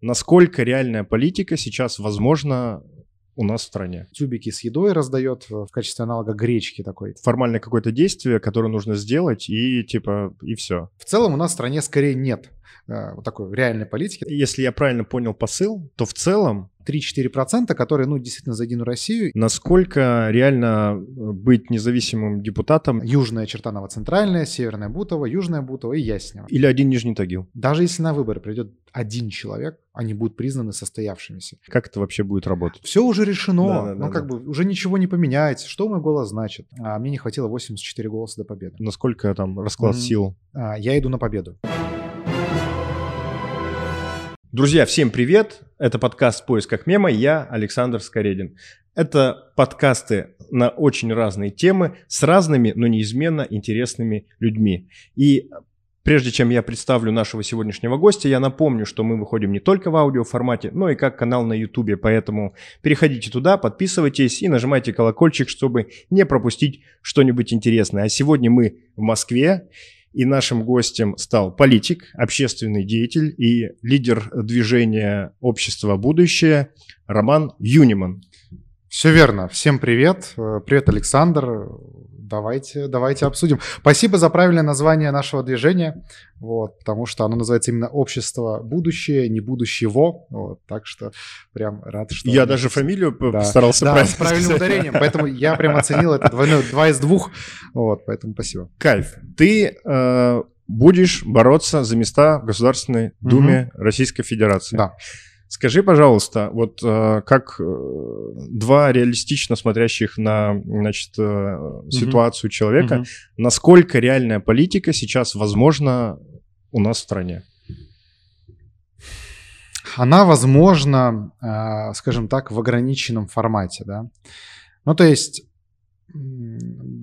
Насколько реальная политика сейчас возможна у нас в стране. Тюбики с едой раздает в качестве аналога гречки такой. Формальное какое-то действие, которое нужно сделать, и типа, и все. В целом у нас в стране скорее нет э, вот такой реальной политики. Если я правильно понял посыл, то в целом 3-4%, которые, ну, действительно за Единую Россию. Насколько реально э, быть независимым депутатом? Южная черта Новоцентральная, Северная Бутово, Южная Бутово и Яснево. Или один Нижний Тагил? Даже если на выборы придет один человек, они будут признаны состоявшимися. Как это вообще будет работать? Все уже решено, да, да, ну да, как да. бы уже ничего не поменяется. Что мой голос значит? А мне не хватило 84 голоса до победы. Насколько там расклад mm-hmm. сил? А, я иду на победу. Друзья, всем привет! Это подкаст «В поисках мема», я Александр Скоредин. Это подкасты на очень разные темы с разными, но неизменно интересными людьми. И Прежде чем я представлю нашего сегодняшнего гостя, я напомню, что мы выходим не только в аудиоформате, но и как канал на YouTube, поэтому переходите туда, подписывайтесь и нажимайте колокольчик, чтобы не пропустить что-нибудь интересное. А сегодня мы в Москве, и нашим гостем стал политик, общественный деятель и лидер движения «Общество будущее» Роман Юниман. Все верно. Всем привет. Привет, Александр. Давайте, давайте обсудим. Спасибо за правильное название нашего движения, вот, потому что оно называется именно «Общество будущее», не «будущего». Вот, так что прям рад, что... Я даже фамилию да. постарался да, правильно с правильным ударением, поэтому я прям оценил это двойное, два из двух. Вот, поэтому спасибо. Кайф. Ты э, будешь бороться за места в Государственной Думе угу. Российской Федерации. Да. Скажи, пожалуйста, вот э, как э, два реалистично смотрящих на значит, э, ситуацию угу. человека, угу. насколько реальная политика сейчас возможна у нас в стране? Она возможна, скажем так, в ограниченном формате, да. Ну, то есть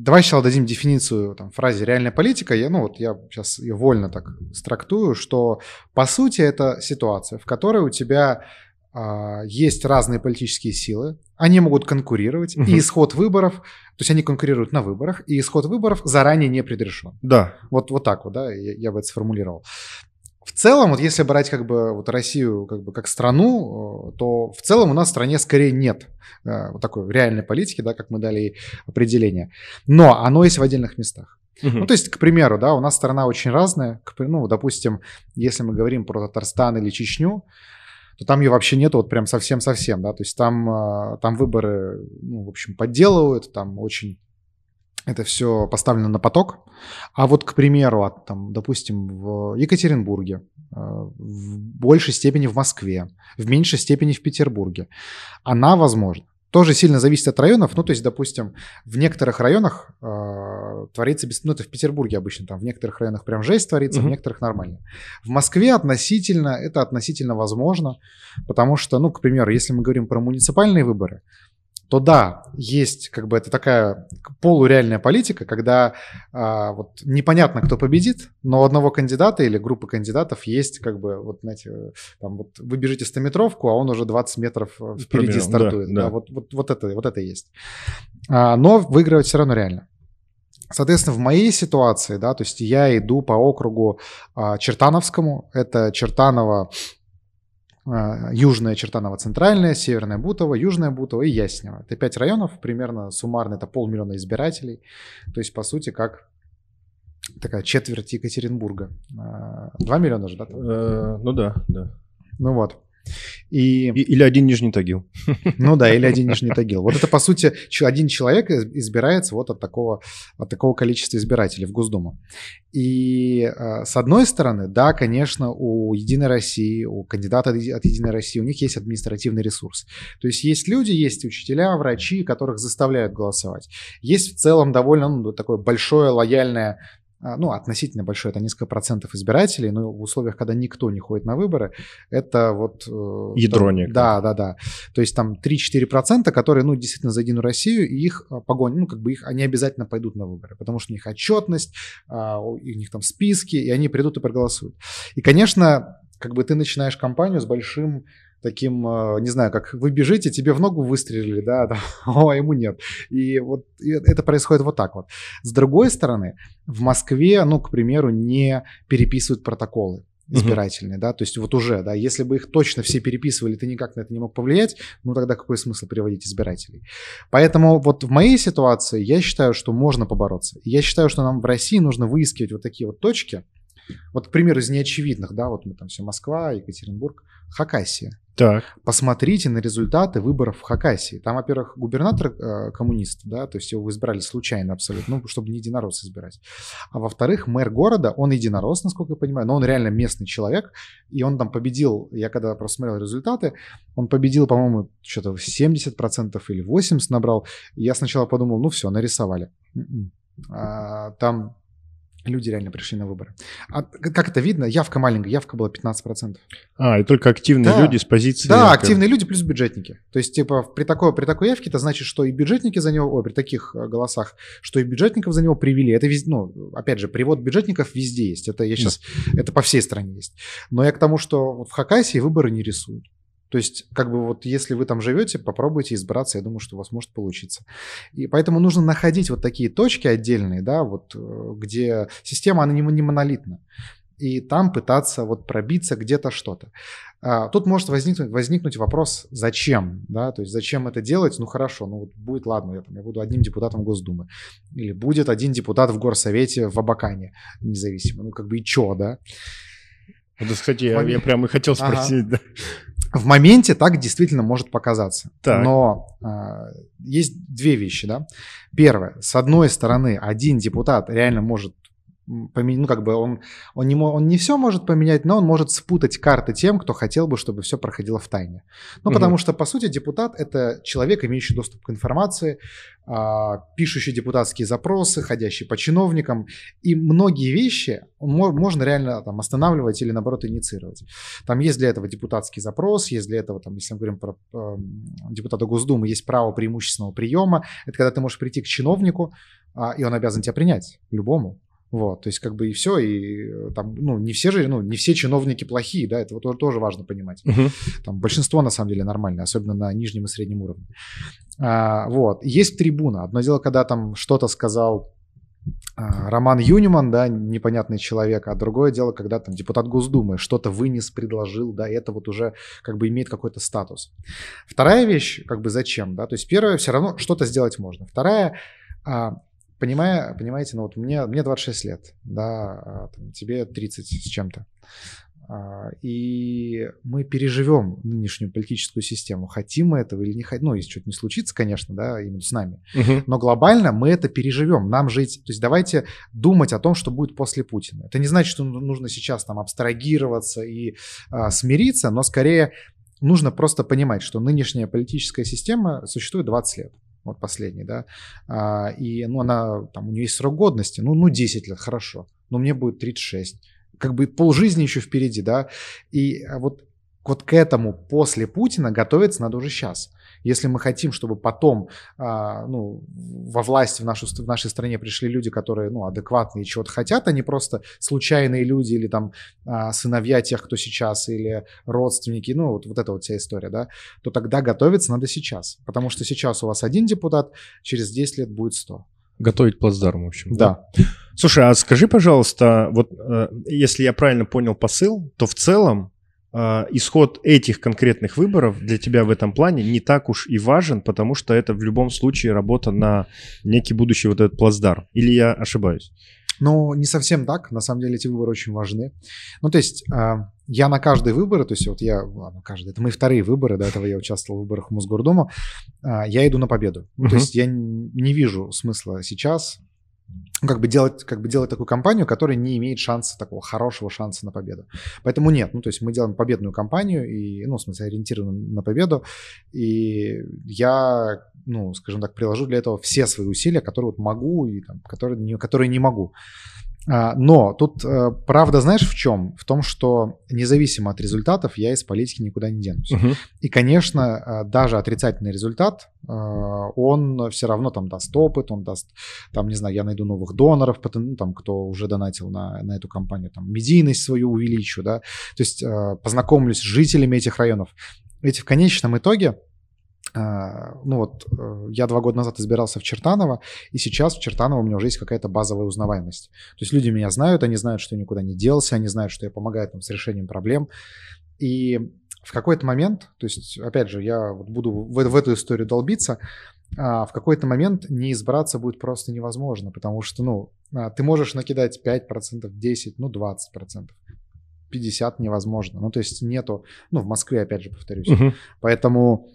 Давай сначала дадим дефиницию там, фразе «реальная политика». Я, ну, вот я сейчас ее вольно так страктую, что по сути это ситуация, в которой у тебя а, есть разные политические силы, они могут конкурировать, угу. и исход выборов, то есть они конкурируют на выборах, и исход выборов заранее не предрешен. Да. Вот, вот так вот, да, я, я бы это сформулировал. В целом, вот если брать как бы вот Россию как бы как страну, э, то в целом у нас в стране скорее нет э, вот такой реальной политики, да, как мы дали ей определение. Но оно есть в отдельных местах. Угу. Ну, то есть, к примеру, да, у нас страна очень разная. Ну, допустим, если мы говорим про Татарстан или Чечню, то там ее вообще нету вот прям совсем-совсем, да, то есть там, э, там выборы, ну, в общем, подделывают, там очень это все поставлено на поток. А вот, к примеру, там, допустим, в Екатеринбурге, э, в большей степени в Москве, в меньшей степени в Петербурге, она возможна. Тоже сильно зависит от районов. Ну, то есть, допустим, в некоторых районах э, творится, без... ну, это в Петербурге обычно, там в некоторых районах прям жесть творится, угу. в некоторых нормально. В Москве относительно, это относительно возможно, потому что, ну, к примеру, если мы говорим про муниципальные выборы, то да, есть как бы это такая полуреальная политика, когда а, вот непонятно, кто победит, но у одного кандидата или группы кандидатов есть как бы вот, знаете, там вот вы бежите 100-метровку, а он уже 20 метров э, впереди Примерно, стартует. Да, да. Да, вот, вот, вот, это, вот это есть. А, но выигрывать все равно реально. Соответственно, в моей ситуации, да, то есть я иду по округу а, Чертановскому, это Чертаново, южная черта Новоцентральная, Северная Бутово, Южная Бутово и Яснево. Это пять районов, примерно суммарно это полмиллиона избирателей. То есть, по сути, как такая четверть Екатеринбурга. А, два миллиона же, да? Э, ну да, да. Ну вот. И... и... Или один Нижний Тагил. Ну да, или один Нижний Тагил. Вот это, по сути, один человек избирается вот от такого, от такого количества избирателей в Госдуму. И э, с одной стороны, да, конечно, у Единой России, у кандидата от Единой России, у них есть административный ресурс. То есть есть люди, есть учителя, врачи, которых заставляют голосовать. Есть в целом довольно ну, такое большое лояльное ну, относительно большое, это несколько процентов избирателей, но в условиях, когда никто не ходит на выборы, это вот... Э, Ядро некое. Да, да, да. То есть там 3-4 процента, которые, ну, действительно за Единую Россию, и их а, погонь, ну, как бы их, они обязательно пойдут на выборы, потому что у них отчетность, а, у них там списки, и они придут и проголосуют. И, конечно, как бы ты начинаешь кампанию с большим таким, э, не знаю, как вы бежите, тебе в ногу выстрелили, да, да а ему нет. И вот это происходит вот так вот. С другой стороны, в Москве, ну, к примеру, не переписывают протоколы. избирательные, uh-huh. да, то есть вот уже, да, если бы их точно все переписывали, ты никак на это не мог повлиять, ну тогда какой смысл приводить избирателей? Поэтому вот в моей ситуации я считаю, что можно побороться. Я считаю, что нам в России нужно выискивать вот такие вот точки, вот, к примеру, из неочевидных, да, вот мы там все Москва, Екатеринбург, Хакасия. Так. Посмотрите на результаты выборов в Хакасии. Там, во-первых, губернатор э, коммунист, да, то есть его избрали случайно абсолютно, ну, чтобы не единорос избирать. А во-вторых, мэр города, он единорос, насколько я понимаю, но он реально местный человек, и он там победил, я когда просмотрел результаты, он победил, по-моему, что-то 70% или 80% набрал. Я сначала подумал, ну все, нарисовали. М-м. А, там люди реально пришли на выборы. А как это видно? Явка маленькая, явка была 15%. А, и только активные да. люди с позиции... Да, активные люди плюс бюджетники. То есть, типа, при такой, при такой явке это значит, что и бюджетники за него, ой, при таких э, голосах, что и бюджетников за него привели. Это везде, ну, опять же, привод бюджетников везде есть. Это я сейчас, да. это по всей стране есть. Но я к тому, что в Хакасии выборы не рисуют. То есть, как бы вот если вы там живете, попробуйте избраться, я думаю, что у вас может получиться. И поэтому нужно находить вот такие точки отдельные, да, вот э, где система, она не, не монолитна. И там пытаться вот пробиться где-то что-то. А, тут может возникнуть, возникнуть вопрос, зачем, да, то есть зачем это делать, ну хорошо, ну вот будет, ладно, я, там, я буду одним депутатом Госдумы, или будет один депутат в Горсовете в Абакане независимо, ну как бы и чё, да. Вот, кстати, я, я прямо и хотел спросить, ага. да. В моменте так действительно может показаться. Так. Но э, есть две вещи, да. Первое, с одной стороны, один депутат реально может поменять, ну как бы он, он, не, он не все может поменять, но он может спутать карты тем, кто хотел бы, чтобы все проходило в тайне. Ну, угу. потому что, по сути, депутат — это человек, имеющий доступ к информации, а, пишущий депутатские запросы, ходящий по чиновникам, и многие вещи можно реально там, останавливать или, наоборот, инициировать. Там есть для этого депутатский запрос, есть для этого, там, если мы говорим про э, депутата Госдумы, есть право преимущественного приема. Это когда ты можешь прийти к чиновнику, э, и он обязан тебя принять, любому. Вот, то есть как бы и все, и э, там, ну, не все же, ну, не все чиновники плохие, да, это вот тоже, тоже важно понимать. Uh-huh. Там большинство на самом деле нормальное, особенно на нижнем и среднем уровне. А, вот, есть трибуна. Одно дело, когда там что-то сказал а, Роман Юниман, да, непонятный человек, а другое дело, когда там депутат Госдумы что-то вынес, предложил, да, это вот уже как бы имеет какой-то статус. Вторая вещь, как бы зачем, да, то есть первое, все равно что-то сделать можно. Вторая, а, понимая, понимаете, ну вот мне, мне 26 лет, да, а, там, тебе 30 с чем-то. А, и мы переживем нынешнюю политическую систему, хотим мы этого или не хотим. Ну, если что-то не случится, конечно, да, именно с нами. Угу. Но глобально мы это переживем. Нам жить, то есть давайте думать о том, что будет после Путина. Это не значит, что нужно сейчас там абстрагироваться и а, смириться, но скорее нужно просто понимать, что нынешняя политическая система существует 20 лет вот последний, да, а, и, ну, она, там, у нее есть срок годности, ну, ну, 10 лет, хорошо, но мне будет 36, как бы полжизни еще впереди, да, и а, вот, вот к этому после Путина готовиться надо уже сейчас. Если мы хотим, чтобы потом а, ну, во власть в, нашу, в нашей стране пришли люди, которые ну, адекватные и чего-то хотят, а не просто случайные люди или там а, сыновья тех, кто сейчас, или родственники, ну вот, вот эта вот вся история, да, то тогда готовиться надо сейчас. Потому что сейчас у вас один депутат, через 10 лет будет 100. Готовить плацдарм, в общем. Да. да. Слушай, а скажи, пожалуйста, вот э, если я правильно понял посыл, то в целом исход этих конкретных выборов для тебя в этом плане не так уж и важен, потому что это в любом случае работа на некий будущий вот этот плацдарм. Или я ошибаюсь? Ну, не совсем так. На самом деле эти выборы очень важны. Ну, то есть а, я на каждые выборы, то есть вот я, ладно, каждый, это мои вторые выборы, до этого я участвовал в выборах в Мосгордуму, а, я иду на победу. Uh-huh. То есть я не вижу смысла сейчас как бы делать, как бы делать такую кампанию, которая не имеет шанса, такого хорошего шанса на победу. Поэтому нет, ну то есть мы делаем победную кампанию, и, ну в смысле ориентированы на победу, и я, ну скажем так, приложу для этого все свои усилия, которые вот могу и там, которые, не, которые не могу. А, но тут э, правда, знаешь, в чем? В том, что независимо от результатов я из политики никуда не денусь. Угу. И, конечно, э, даже отрицательный результат, э, он все равно там даст опыт, он даст, там, не знаю, я найду новых доноров, ну, там, кто уже донатил на, на эту компанию, там, медийность свою увеличу, да, то есть познакомлюсь с жителями этих районов. Ведь в конечном итоге ну вот, э, я два года назад избирался в Чертаново, и сейчас в Чертаново у меня уже есть какая-то базовая узнаваемость. То есть люди меня знают, они знают, что я никуда не делся, они знают, что я помогаю там с решением проблем. И в какой-то момент, то есть, опять же, я вот буду в, в эту историю долбиться, а в какой-то момент не избраться будет просто невозможно, потому что, ну, а, ты можешь накидать 5%, 10%, ну, 20%. 50 невозможно. Ну, то есть нету, ну, в Москве, опять же, повторюсь. Угу. Поэтому а,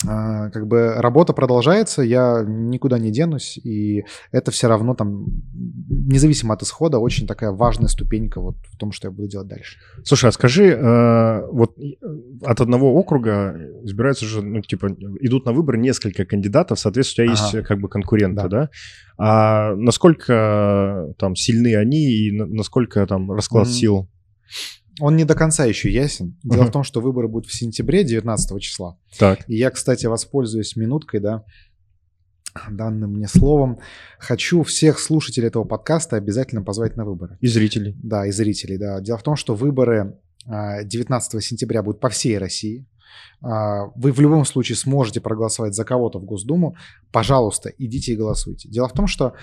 как бы работа продолжается, я никуда не денусь, и это все равно там, независимо от исхода, очень такая важная ступенька вот в том, что я буду делать дальше. Слушай, а скажи, э, вот от одного округа избираются же, ну, типа, идут на выборы несколько кандидатов, соответственно, у тебя ага. есть как бы конкуренты, да. да? А насколько там сильны они и насколько там расклад mm-hmm. сил? Он не до конца еще ясен. Дело uh-huh. в том, что выборы будут в сентябре 19 числа. Так. И я, кстати, воспользуюсь минуткой, да, данным мне словом. Хочу всех слушателей этого подкаста обязательно позвать на выборы. И зрителей. Да, и зрителей, да. Дело в том, что выборы 19 а, сентября будут по всей России. А, вы в любом случае сможете проголосовать за кого-то в Госдуму. Пожалуйста, идите и голосуйте. Дело в том, что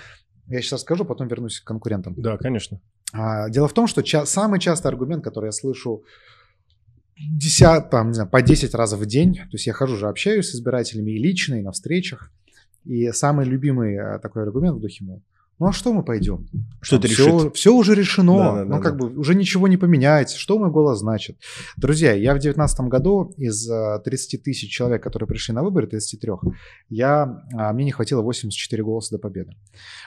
я сейчас скажу, потом вернусь к конкурентам. Да, конечно. А, дело в том, что ча- самый частый аргумент, который я слышу 10, там, не знаю, по 10 раз в день, то есть я хожу же, общаюсь с избирателями и лично, и на встречах, и самый любимый а, такой аргумент в духе, мол, ну а что мы пойдем? Что это все, решит? Все уже решено, да, да, ну да, как да. бы уже ничего не поменяется, что мой голос значит. Друзья, я в 2019 году из 30 э, тысяч человек, которые пришли на выборы, 33, я, а, мне не хватило 84 голоса до победы.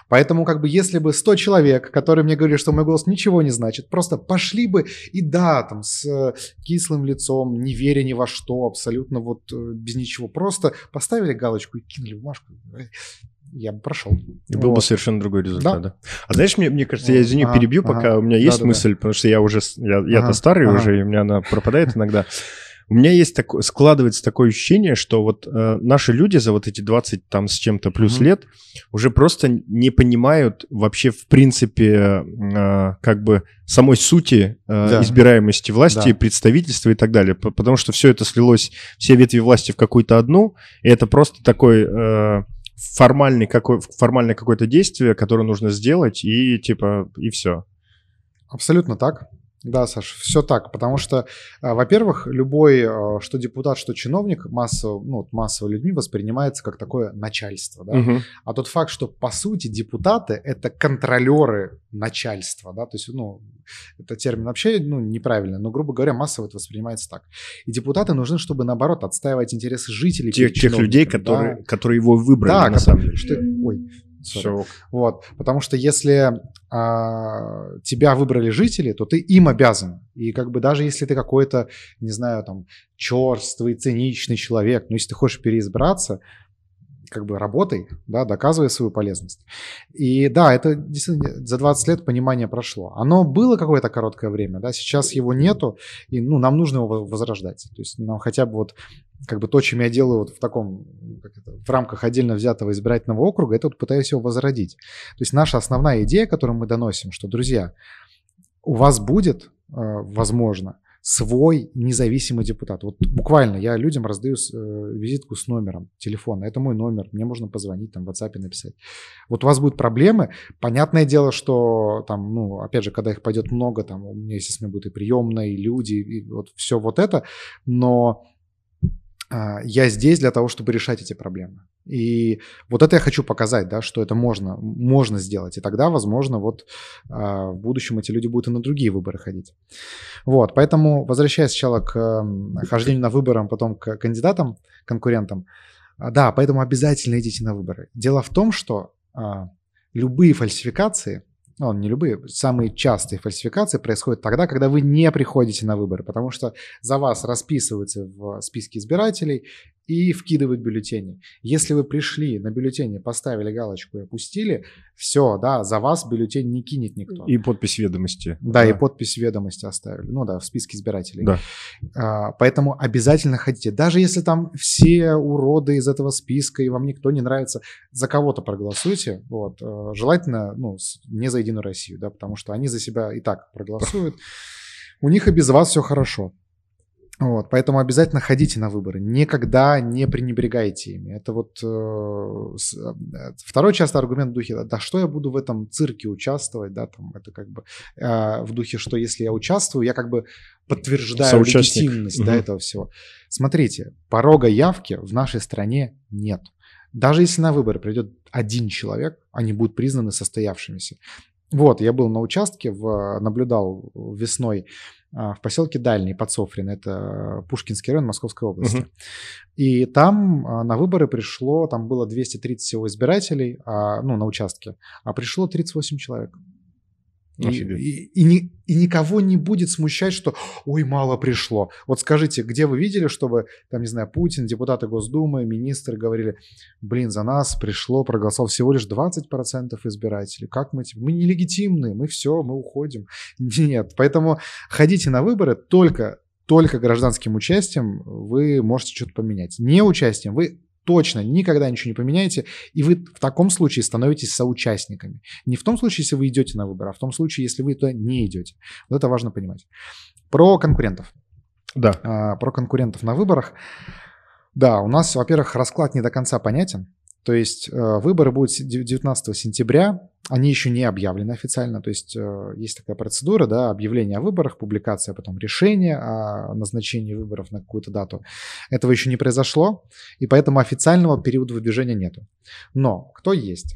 Поэтому как бы если бы 100 человек, которые мне говорили, что мой голос ничего не значит, просто пошли бы и да, там с э, кислым лицом, не веря ни во что, абсолютно вот э, без ничего, просто поставили галочку и кинули бумажку, я бы прошел. И был вот. бы совершенно другой результат, да. да? А знаешь, мне, мне кажется, я извини, ага, перебью, пока ага, у меня есть да, мысль, да. потому что я уже, я, я-то ага, старый ага. уже, и у меня она пропадает иногда. У меня есть такое, складывается такое ощущение, что вот э, наши люди за вот эти 20 там с чем-то плюс mm-hmm. лет уже просто не понимают вообще в принципе э, как бы самой сути э, да. избираемости власти, да. представительства и так далее, потому что все это слилось, все ветви власти в какую-то одну, и это просто такой... Э, формальный какой, формальное какое-то действие, которое нужно сделать, и типа, и все. Абсолютно так. Да, Саш, все так, потому что, а, во-первых, любой, а, что депутат, что чиновник, массово, ну, массово людьми воспринимается как такое начальство, да, угу. а тот факт, что, по сути, депутаты — это контролеры начальства, да, то есть, ну, это термин вообще, ну, неправильно, но, грубо говоря, массово это воспринимается так. И депутаты нужны, чтобы, наоборот, отстаивать интересы жителей. Тех, тех людей, которые, да. которые его выбрали, да, на самом деле. Что, ой, Вот, потому что если а, тебя выбрали жители, то ты им обязан. И как бы даже если ты какой-то, не знаю, там, черствый, циничный человек, но если ты хочешь переизбраться, как бы работай, да, доказывай свою полезность. И да, это действительно за 20 лет понимание прошло. Оно было какое-то короткое время, да, сейчас его нету, и ну, нам нужно его возрождать. То есть нам хотя бы вот как бы то, чем я делаю вот в таком, это, в рамках отдельно взятого избирательного округа, это вот пытаюсь его возродить. То есть наша основная идея, которую мы доносим, что, друзья, у вас будет, э, возможно, свой независимый депутат. Вот буквально я людям раздаю э, визитку с номером телефона. Это мой номер, мне можно позвонить, там в WhatsApp написать. Вот у вас будут проблемы. Понятное дело, что там, ну, опять же, когда их пойдет много, там у меня, естественно, будут и приемные, и люди, и вот все вот это, но а, я здесь для того, чтобы решать эти проблемы. И вот это я хочу показать, да, что это можно, можно сделать. И тогда, возможно, вот а, в будущем эти люди будут и на другие выборы ходить. Вот, поэтому, возвращаясь сначала к хождению на выборы, а потом к кандидатам, конкурентам, да, поэтому обязательно идите на выборы. Дело в том, что любые фальсификации – ну, не любые, самые частые фальсификации происходят тогда, когда вы не приходите на выборы, потому что за вас расписываются в списке избирателей и вкидывают бюллетени. Если вы пришли на бюллетени, поставили галочку и опустили, все, да, за вас бюллетень не кинет никто. И подпись ведомости. Да, да. и подпись ведомости оставили. Ну да, в списке избирателей. Да. А, поэтому обязательно ходите. Даже если там все уроды из этого списка, и вам никто не нравится, за кого-то проголосуйте. Вот. А, желательно, ну, не за Единую Россию, да, потому что они за себя и так проголосуют. У них и без вас все хорошо. Вот, поэтому обязательно ходите на выборы, никогда не пренебрегайте ими. Это вот э, с, э, второй часто аргумент в духе, да что я буду в этом цирке участвовать, да, там это как бы э, в духе, что если я участвую, я как бы подтверждаю легитимность угу. да, этого всего. Смотрите, порога явки в нашей стране нет. Даже если на выборы придет один человек, они будут признаны состоявшимися. Вот, я был на участке, в, наблюдал весной в поселке Дальний под Софрин, это Пушкинский район Московской области. Угу. И там а, на выборы пришло, там было 230 всего избирателей, а, ну, на участке, а пришло 38 человек. И, и, и, не, и никого не будет смущать, что ой, мало пришло. Вот скажите, где вы видели, чтобы, там, не знаю, Путин, депутаты Госдумы, министры говорили, блин, за нас пришло, проголосовал всего лишь 20% избирателей. Как мы, мы нелегитимны, мы все, мы уходим. Нет, поэтому ходите на выборы только только гражданским участием вы можете что-то поменять. Не участием вы точно никогда ничего не поменяете, и вы в таком случае становитесь соучастниками. Не в том случае, если вы идете на выборы, а в том случае, если вы туда не идете. Вот это важно понимать. Про конкурентов. Да. А, про конкурентов на выборах. Да, у нас, во-первых, расклад не до конца понятен. То есть э, выборы будут 19 сентября, они еще не объявлены официально, то есть э, есть такая процедура, да, объявление о выборах, публикация, потом решение о назначении выборов на какую-то дату. Этого еще не произошло, и поэтому официального периода выдвижения нету. Но кто есть?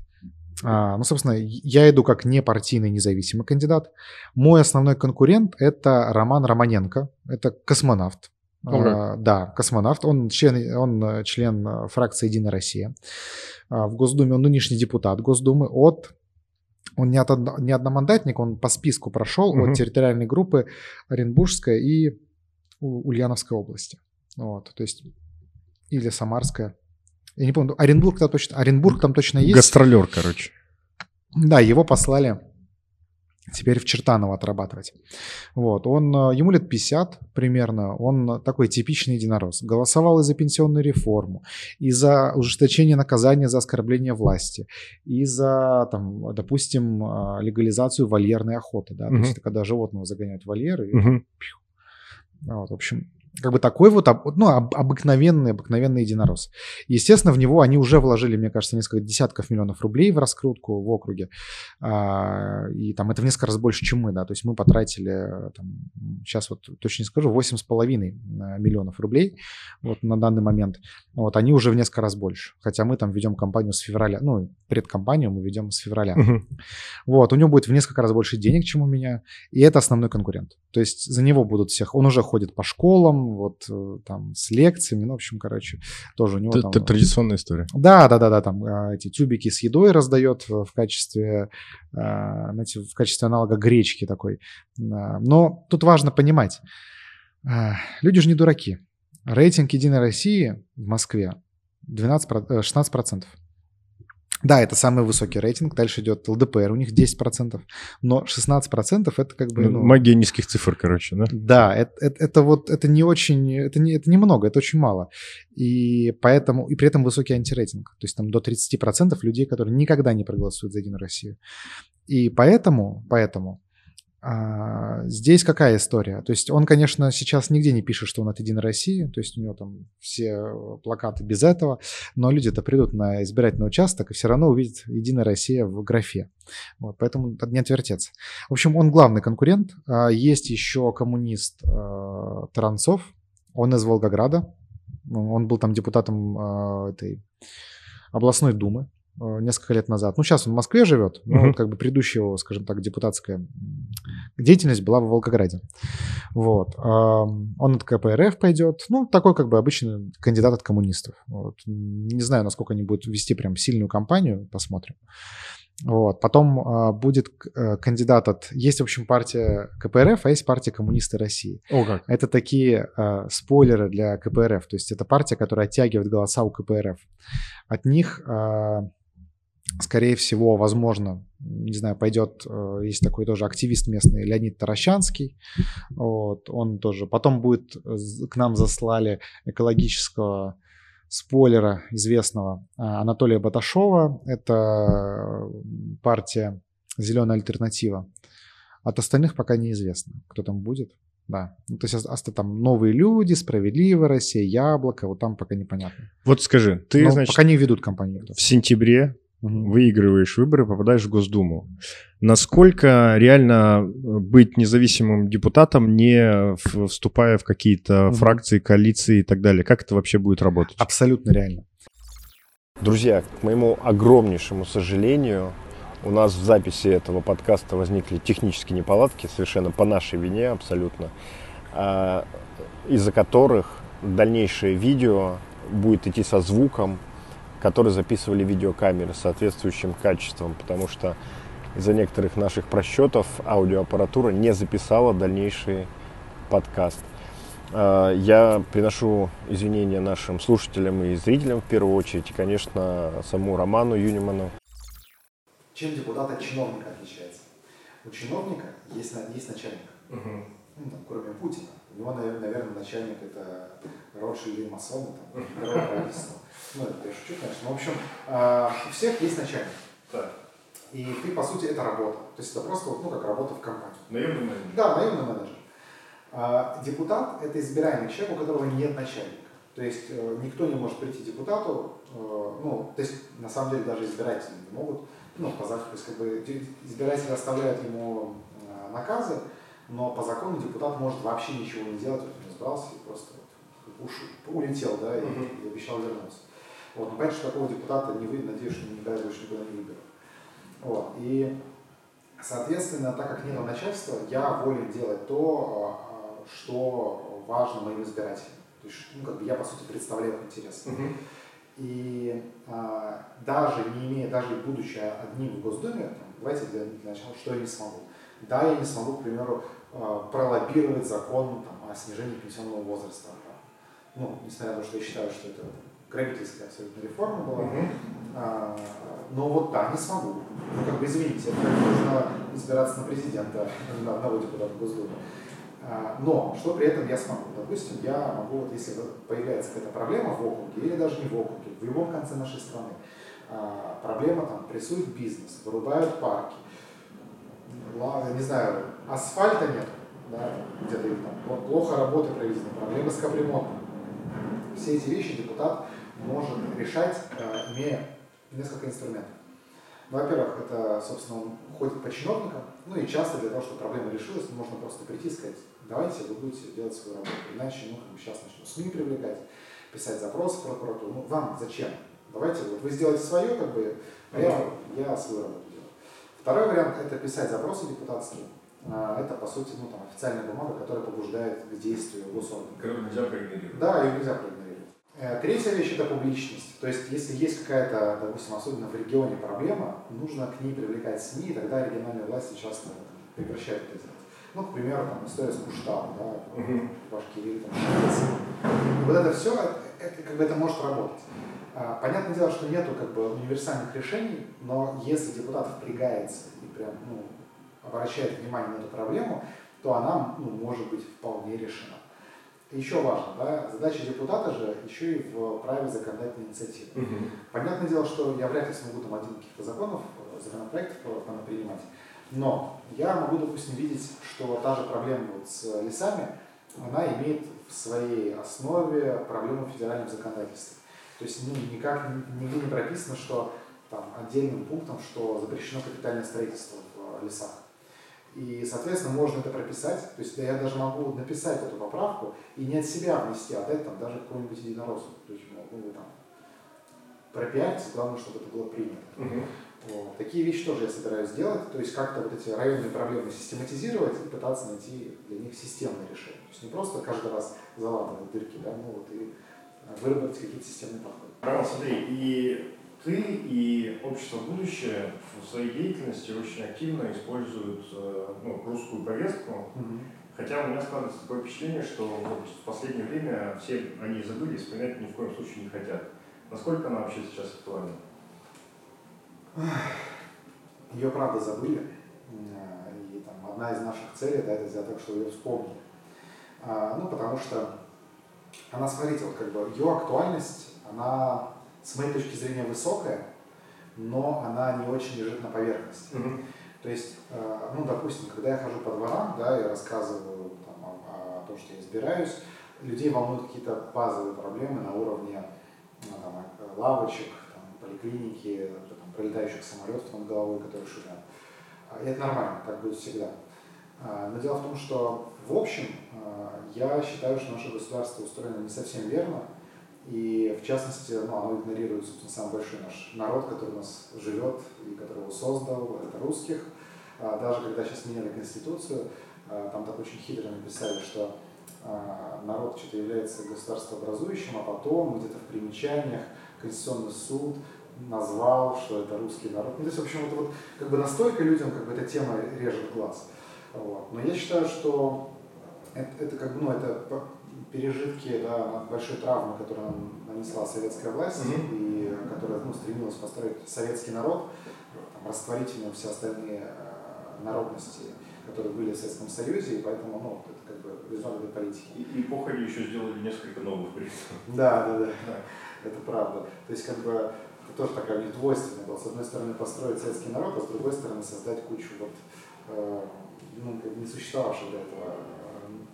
А, ну, собственно, я иду как непартийный независимый кандидат. Мой основной конкурент – это Роман Романенко, это космонавт, Uh, да, космонавт. Он член, он э, член э, фракции «Единая Россия». Uh, в Госдуме он нынешний депутат Госдумы от... Он не, от, не одномандатник, он по списку прошел угу. от территориальной группы Оренбургская и Ульяновской области. Вот, то есть или Самарская. Я не помню, Оренбург там точно, Оренбург там точно есть. Гастролер, короче. Да, его послали теперь в Чертаново отрабатывать. Вот, он, э, ему лет 50 примерно, он такой типичный единорос. Голосовал и за пенсионную реформу, и за ужесточение наказания за оскорбление власти, и за, там, допустим, э, легализацию вольерной охоты, да, угу. то есть это когда животного загоняют в вольеры, и, угу. вот, в общем, как бы такой вот ну, обыкновенный, обыкновенный единорос. Естественно, в него они уже вложили, мне кажется, несколько десятков миллионов рублей в раскрутку в округе. А, и там это в несколько раз больше, чем мы, да. То есть мы потратили, там, сейчас вот точно не скажу, 8,5 а, миллионов рублей вот на данный момент. Вот они уже в несколько раз больше. Хотя мы там ведем компанию с февраля, ну, предкомпанию мы ведем с февраля. Вот, у него будет в несколько раз больше денег, чем у меня. И это основной конкурент. То есть за него будут всех, он уже ходит по школам, вот э, там с лекциями, ну, в общем, короче, тоже у него Это там... традиционная история. Да, да, да, да, там а, эти тюбики с едой раздает в качестве, а, знаете, в качестве аналога гречки такой. А, но тут важно понимать, люди же не дураки. Рейтинг Единой России в Москве 12, 16%. Да, это самый высокий рейтинг. Дальше идет ЛДПР, у них 10%. Но 16% это как бы... Ну, ну, магия низких цифр, короче, да? Да, это, это, это вот это не очень... Это, не, это немного, это очень мало. И поэтому... И при этом высокий антирейтинг. То есть там до 30% людей, которые никогда не проголосуют за Единую Россию. И поэтому, поэтому а, здесь какая история? То есть он, конечно, сейчас нигде не пишет, что он от Единой России, то есть у него там все плакаты без этого, но люди-то придут на избирательный участок и все равно увидят Единая Россия в графе. Вот, поэтому не отвертеться. В общем, он главный конкурент. А, есть еще коммунист а, Таранцов, он из Волгограда, он был там депутатом этой областной думы, Э, несколько лет назад. Ну, сейчас он в Москве живет, но uh-huh. как бы предыдущая его, скажем так, депутатская деятельность была в Волгограде. Вот. Он от КПРФ пойдет. Ну, такой как бы обычный кандидат от коммунистов. Вот. Не знаю, насколько они будут вести прям сильную кампанию, посмотрим. Вот. Потом а, будет а, кандидат от... Есть, в общем, партия КПРФ, а есть партия коммунисты России. О, как. Это такие а, спойлеры для КПРФ. То есть это партия, которая оттягивает голоса у КПРФ. От них... А, скорее всего, возможно, не знаю, пойдет, э, есть такой тоже активист местный Леонид Таращанский, вот, он тоже, потом будет, э, к нам заслали экологического спойлера известного а, Анатолия Баташова, это партия «Зеленая альтернатива», от остальных пока неизвестно, кто там будет. Да. Ну, то есть, а, там новые люди, справедливая Россия, яблоко, вот там пока непонятно. Вот скажи, ты, Но значит, пока не ведут компанию. в сентябре Выигрываешь выборы, попадаешь в Госдуму. Насколько реально быть независимым депутатом, не вступая в какие-то Мгм. фракции, коалиции и так далее? Как это вообще будет работать? Абсолютно реально. Друзья, к моему огромнейшему сожалению, у нас в записи этого подкаста возникли технические неполадки, совершенно по нашей вине абсолютно, а, из-за которых дальнейшее видео будет идти со звуком, который записывали видеокамеры с соответствующим качеством, потому что из-за некоторых наших просчетов аудиоаппаратура не записала дальнейший подкаст. А, Я приношу извинения нашим слушателям и зрителям в первую очередь, и, конечно, саму Роману Юниману. Чем депутат от чиновника отличается? У чиновника есть, есть начальник, ну, там, кроме Путина. У него, наверное, начальник это Ротшильды и масоны, там, правительство. Ну, это я шучу, конечно. Но, в общем, а, у всех есть начальник. И ты, по сути, это работа. То есть это просто, ну, как работа в компании. Да, наемный менеджер. А, депутат – это избираемый человек, у которого нет начальника. То есть э, никто не может прийти депутату, э, ну, то есть на самом деле даже избиратели не могут, ну, по то есть как бы избиратели оставляют ему э, наказы, но по закону депутат может вообще ничего не делать, вот он избрался и просто вот уш- улетел, да, и, и обещал вернуться. Вот, но понятно, что такого депутата не вы, надеюсь, что никогда больше никуда не выберут. Вот, и Соответственно, так как нет начальства, я волен делать то, а, что важно моим избирателям. То есть, ну, как бы я, по сути, представляю их интересы. И а, даже не имея, даже будучи одним в Госдуме, там, давайте для, для начала, что я не смогу. Да, я не смогу, к примеру, а, пролоббировать закон там, о снижении пенсионного возраста. Ну, несмотря на то, что я считаю, что это грабительская абсолютно реформа была. А, но вот да, не смогу. Ну, как бы, извините, это нужно избираться на президента, на одного депутата Госдумы. А, Но что при этом я смогу? Допустим, я могу, вот если появляется какая-то проблема в округе, или даже не в округе, в любом конце нашей страны, а, проблема там, прессует бизнес, вырубают парки, не знаю, асфальта нет, да, где-то или там, плохо работы проведены, проблемы с капремонтом. Все эти вещи депутат может решать, э, имея несколько инструментов. Ну, Во-первых, это, собственно, он ходит по чиновникам, ну и часто для того, чтобы проблема решилась, можно просто прийти и сказать, давайте вы будете делать свою работу, иначе, ну, сейчас начну СМИ привлекать, писать запросы в прокуратуру, ну, вам зачем? Давайте, вот вы сделаете свое, как бы, а я, я свою работу делаю. Второй вариант – это писать запросы депутатские. А, Это, по сути, ну, там, официальная бумага, которая побуждает к действию госоргана. Которую нельзя проигнорировать. Да, ее нельзя проигнорировать. Э, Третья вещь – это публичность. То есть, если есть какая-то, допустим, особенно в регионе проблема, нужно к ней привлекать СМИ, и тогда региональные власти часто прекращают это делать. Ну, к примеру, там, история с Кушталом, да, Мгм. Башкирии, там, Швеции. И вот это все, это, это как бы это может работать. А, Понятное дело, что нету как бы универсальных решений, но если депутат впрягается и прям ну, обращает внимание на эту проблему, то она ну, может быть вполне решена. Еще важно, да, задача депутата же еще и в праве законодательной инициативы. Мгм. Понятное дело, что я вряд ли смогу там один каких-то законов, э, законопроектов э, принимать, но я могу, допустим, видеть, что та же проблема вот с лесами, она имеет в своей основе проблему в федеральном законодательстве. То есть ну, никак нигде не прописано, что там, отдельным пунктом, что запрещено капитальное строительство в э, лесах. И, соответственно, можно это прописать. То есть я даже могу написать эту поправку и не от себя внести, а отдать там даже какому-нибудь единороссу. То есть могу там пропиариться, главное, чтобы это было принято. Мгм. Вот. Такие вещи тоже я собираюсь сделать, то есть как-то вот эти районные проблемы систематизировать и пытаться найти для них системное решение. То есть не просто каждый раз залатывать дырки, да, ну вот и выработать какие-то системные подходы. Роман, смотри, и ты, и общество будущее в своей деятельности очень активно используют э, ну, русскую повестку, хотя у меня складывается такое впечатление, что вот в последнее время все они забыли вспоминать ни в коем случае не хотят. Насколько она вообще сейчас актуальна? Ее правда забыли, а, и там одна из наших целей, да, это сделать так, чтобы ее вспомнили. А, Ну, потому что она, смотрите, вот как бы ее актуальность, она с моей точки зрения высокая, но она не очень лежит на поверхности. То есть, э, ну, допустим, когда я хожу по дворам, да, я рассказываю там, о, потому что я избираюсь. Людей волнуют какие-то базовые проблемы на уровне ну, там, лавочек, там, поликлиники, там, пролетающих самолетов над головой, которые шумят. И это нормально, так будет всегда. Но дело в том, что в общем я считаю, что наше государство устроено не совсем верно, и в частности, ну, оно игнорирует, собственно, самый большой наш народ, который у нас живет и который его создал, это русских. А, даже когда сейчас меняли Конституцию, а, там так очень хитро написали, что а, народ что-то является государствообразующим, а потом где-то в примечаниях Конституционный суд назвал, что это русский народ. Ну, то есть, в общем, это вот как бы настолько людям как бы эта тема режет глаз. Вот. Но я считаю, что это, это как бы, ну, это пережитки да, большой травмы, которую нанесла советская власть, mm-hmm. и которая ну, стремилась построить советский народ, там, растворить в нем все остальные э, народности, которые были в Советском Союзе, и поэтому ну, это как бы резон этой политики. И, и похоли еще сделали несколько новых при Да, да, да, это правда. То есть как бы это тоже такая у них двойственная была. С одной стороны построить советский народ, а с другой стороны создать кучу вот, э, ну, не существовавших до этого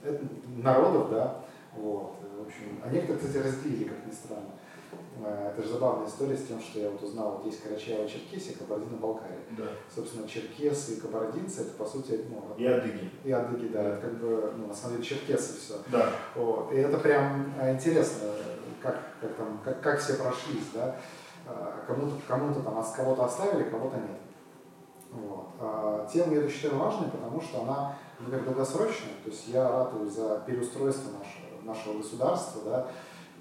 э, народов, да, вот. В общем, а некоторые, кстати, разделили, как ни странно. Э, это же забавная история с тем, что я вот узнал, вот есть Карачаево-Черкесия, Кабардино-Балкария. Да. Собственно, черкесы и кабардинцы, это по сути... Ну, и адыги. И адыги, да, это как бы, ну, на самом деле, черкесы все. Да. Вот. И это прям э, интересно, как, как, там, как, как все прошлись, да. Э, кому-то кому там, кого-то оставили, кого-то нет. Вот. А тему я считаю важной, потому что она, например, долгосрочная, то есть я ратую за переустройство нашего нашего государства, да,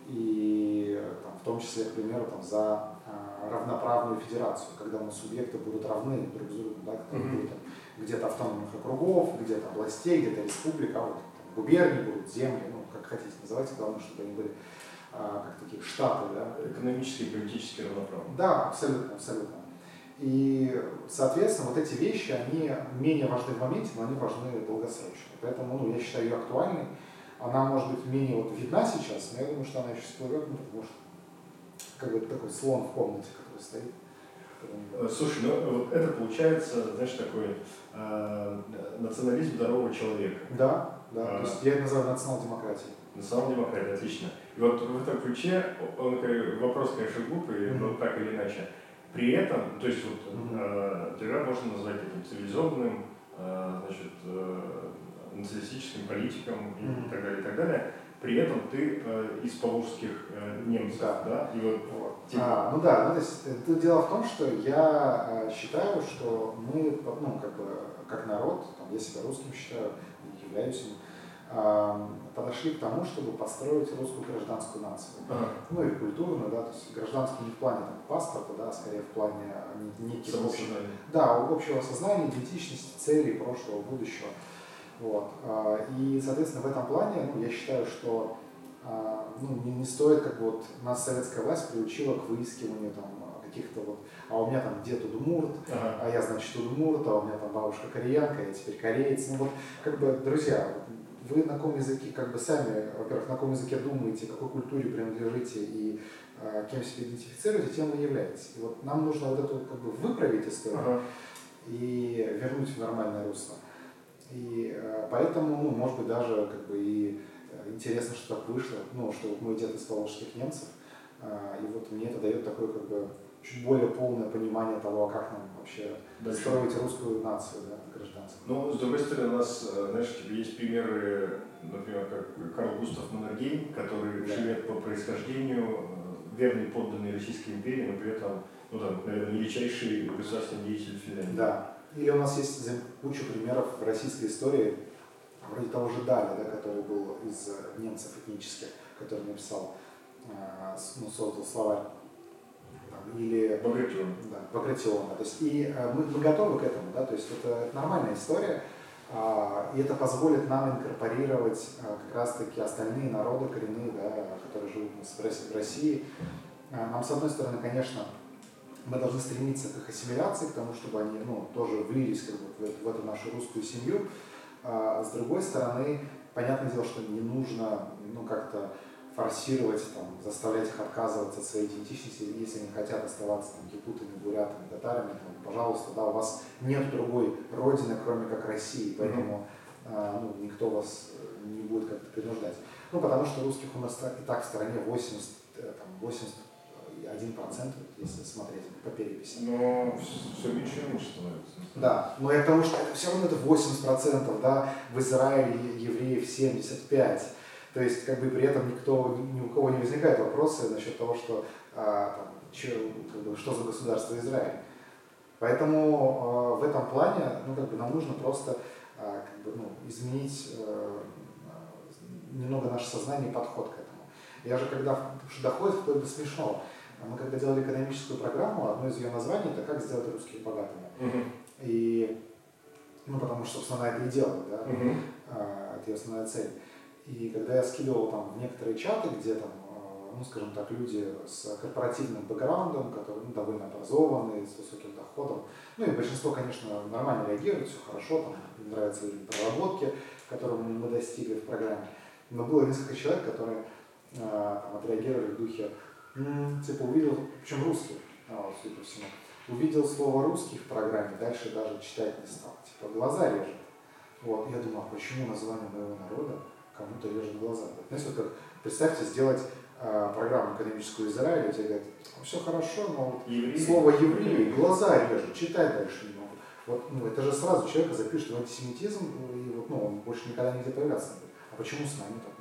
и там, в том числе, к примеру, там, за э, равноправную федерацию, когда у нас субъекты будут равны друг с другом, да, mm-hmm. будут где-то автономных округов, где-то областей, где-то республик, а вот там, губернии будут, земли, ну, как хотите называйте, главное, чтобы они были а, как такие штаты, да. Экономически и политически равноправны. Да, абсолютно, абсолютно. И, соответственно, вот эти вещи, они менее важны в моменте, но они важны долгосрочно. Поэтому ну, я считаю ее актуальной. Она может быть менее вот видна сейчас, но я думаю, что она еще всплывет, ну, потому что как бы такой слон в комнате, который стоит. Э, слушай, ну вот это получается, знаешь, такой э, национализм здорового человека. Да, да. А, то есть я это называю национал-демократией. Национал-демократия, отлично. И вот в этом ключе, он, вопрос, конечно, глупый, mm-hmm. но так или иначе. При этом, то есть вот mm-hmm. э, тебя можно назвать этим цивилизованным, э, значит, э, националистическим политикам mm-hmm. и так далее, и так далее. При этом ты э, из поволжских э, немцев, да, да? И вот, вот. Типа... А, ну да, ну, то есть это дело в том, что я э, считаю, что мы, ну, как бы, как народ, там, я себя русским считаю, являюсь им, подошли к тому, чтобы построить русскую гражданскую нацию. Ага. Ну и культурную, да, то есть гражданскую не в плане там, паспорта, да, а скорее в плане неких общих, да, общего сознания, идентичности, целей, прошлого, будущего. Вот. А, и, соответственно, в этом плане ну, я считаю, что а, ну, не, не стоит, как вот нас советская власть приучила к выискиванию там, каких-то вот, а у меня там дед удмурт, ага. а я, значит, удмурт, а у меня там бабушка кореянка, я теперь кореец. Ну вот, как бы, друзья, вы на каком языке, как бы сами, во-первых, на каком языке думаете, какой культуре принадлежите и э, кем себя идентифицируете, тем вы являетесь. И вот нам нужно вот эту как бы выправить историю ага. и вернуть в нормальное русло. И э, поэтому, ну, может быть, даже как бы и э, интересно, что так вышло, ну, что вот мой дед из поволжских немцев, э, и вот мне это дает такое как бы чуть более полное понимание того, а как нам вообще Дальше. строить русскую нацию, да, гражданскую. Ну, с другой стороны, у нас, знаешь, типа, есть примеры, например, как Карл Густав Маннергейм, который да. живет по происхождению, верный подданный Российской империи, но при этом, ну, там, наверное, величайший государственный деятель Финляндии. Да, или у нас есть куча примеров в российской истории, вроде того же Даля, да, который был из немцев этнических, который написал, э, ну, создал словарь. Там, или Багратион. Да, Багратион. То есть, и э, мы, мы готовы к этому, да, то есть это нормальная история, а, и это позволит нам инкорпорировать э, как раз-таки остальные народы коренные, да, которые живут в России. Нам, с одной стороны, конечно, мы должны стремиться к их ассимиляции, к тому, чтобы они ну, тоже влились как бы, в, в эту нашу русскую семью. А, с другой стороны, понятное дело, что не нужно ну, как-то форсировать, там, заставлять их отказываться от своей идентичности, если они хотят оставаться там, якутами, бурятами, татарами, там, пожалуйста, да, у вас нет другой родины, кроме как России, поэтому mm-hmm. а, ну, никто вас э, не будет как-то принуждать. Ну, потому что русских у нас и так в стране 80, э, там, 80 один процент, если смотреть по переписи. Но все меньше становится. Да, но я потому что все равно это 80%, да, в Израиле евреев 75%. То есть, как бы при этом никто, ни у кого не возникает вопросы насчет того, что, а, там, че, как бы, что за государство Израиль. Поэтому э, в этом плане ну, как бы нам нужно просто э, как бы, ну, изменить э, немного наше сознание и подход к этому. Я же когда доходит, то это смешно. Мы когда делали экономическую программу, одно из ее названий это как сделать русских богатыми. Мгм. И ну, потому что, собственно, она это и делает, да, Мгм. А, это ее основная цель. И когда я скидывал там в некоторые чаты, где там, а, ну, скажем так, люди с корпоративным бэкграундом, которые ну, довольно образованные, с высоким доходом, ну и большинство, конечно, нормально реагирует, все хорошо, там, им нравятся уровень проработки, которого мы достигли в программе. Но было несколько человек, которые а, там, отреагировали в духе, «М, типа увидел, причем русские, а, вот, судя по всему, увидел слово русский в программе, дальше даже читать не стал. Типа глаза режет. Вот, я думаю, а почему название моего народа кому-то режет глаза? Знаете, вот как, представьте, сделать а, программу экономическую Израиля, тебе говорят, все хорошо, но вот Евреи. слово евреи, глаза режет, читать дальше не могу. Вот, ну, это же сразу человека запишет в антисемитизм, и вот, ну, он больше никогда нигде появляться не будет. А почему с нами так?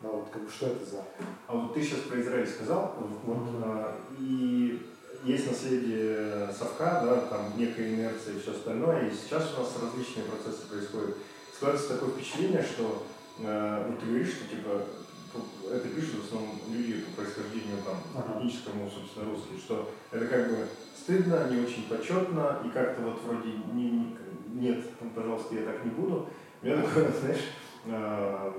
Да, вот как бы что это за... А вот ты сейчас про Израиль сказал, вот, а, и есть наследие совка, да, там некая инерция и все остальное, и сейчас у нас различные процессы происходят. Складывается такое впечатление, что э, вот ты говоришь, что типа п- это пишут в основном люди по происхождению там Ага. этническому, собственно, русские, что это как бы стыдно, не очень почетно, и как-то вот вроде не, не- нет, пожалуйста, я так не буду. У меня такое, знаешь, э,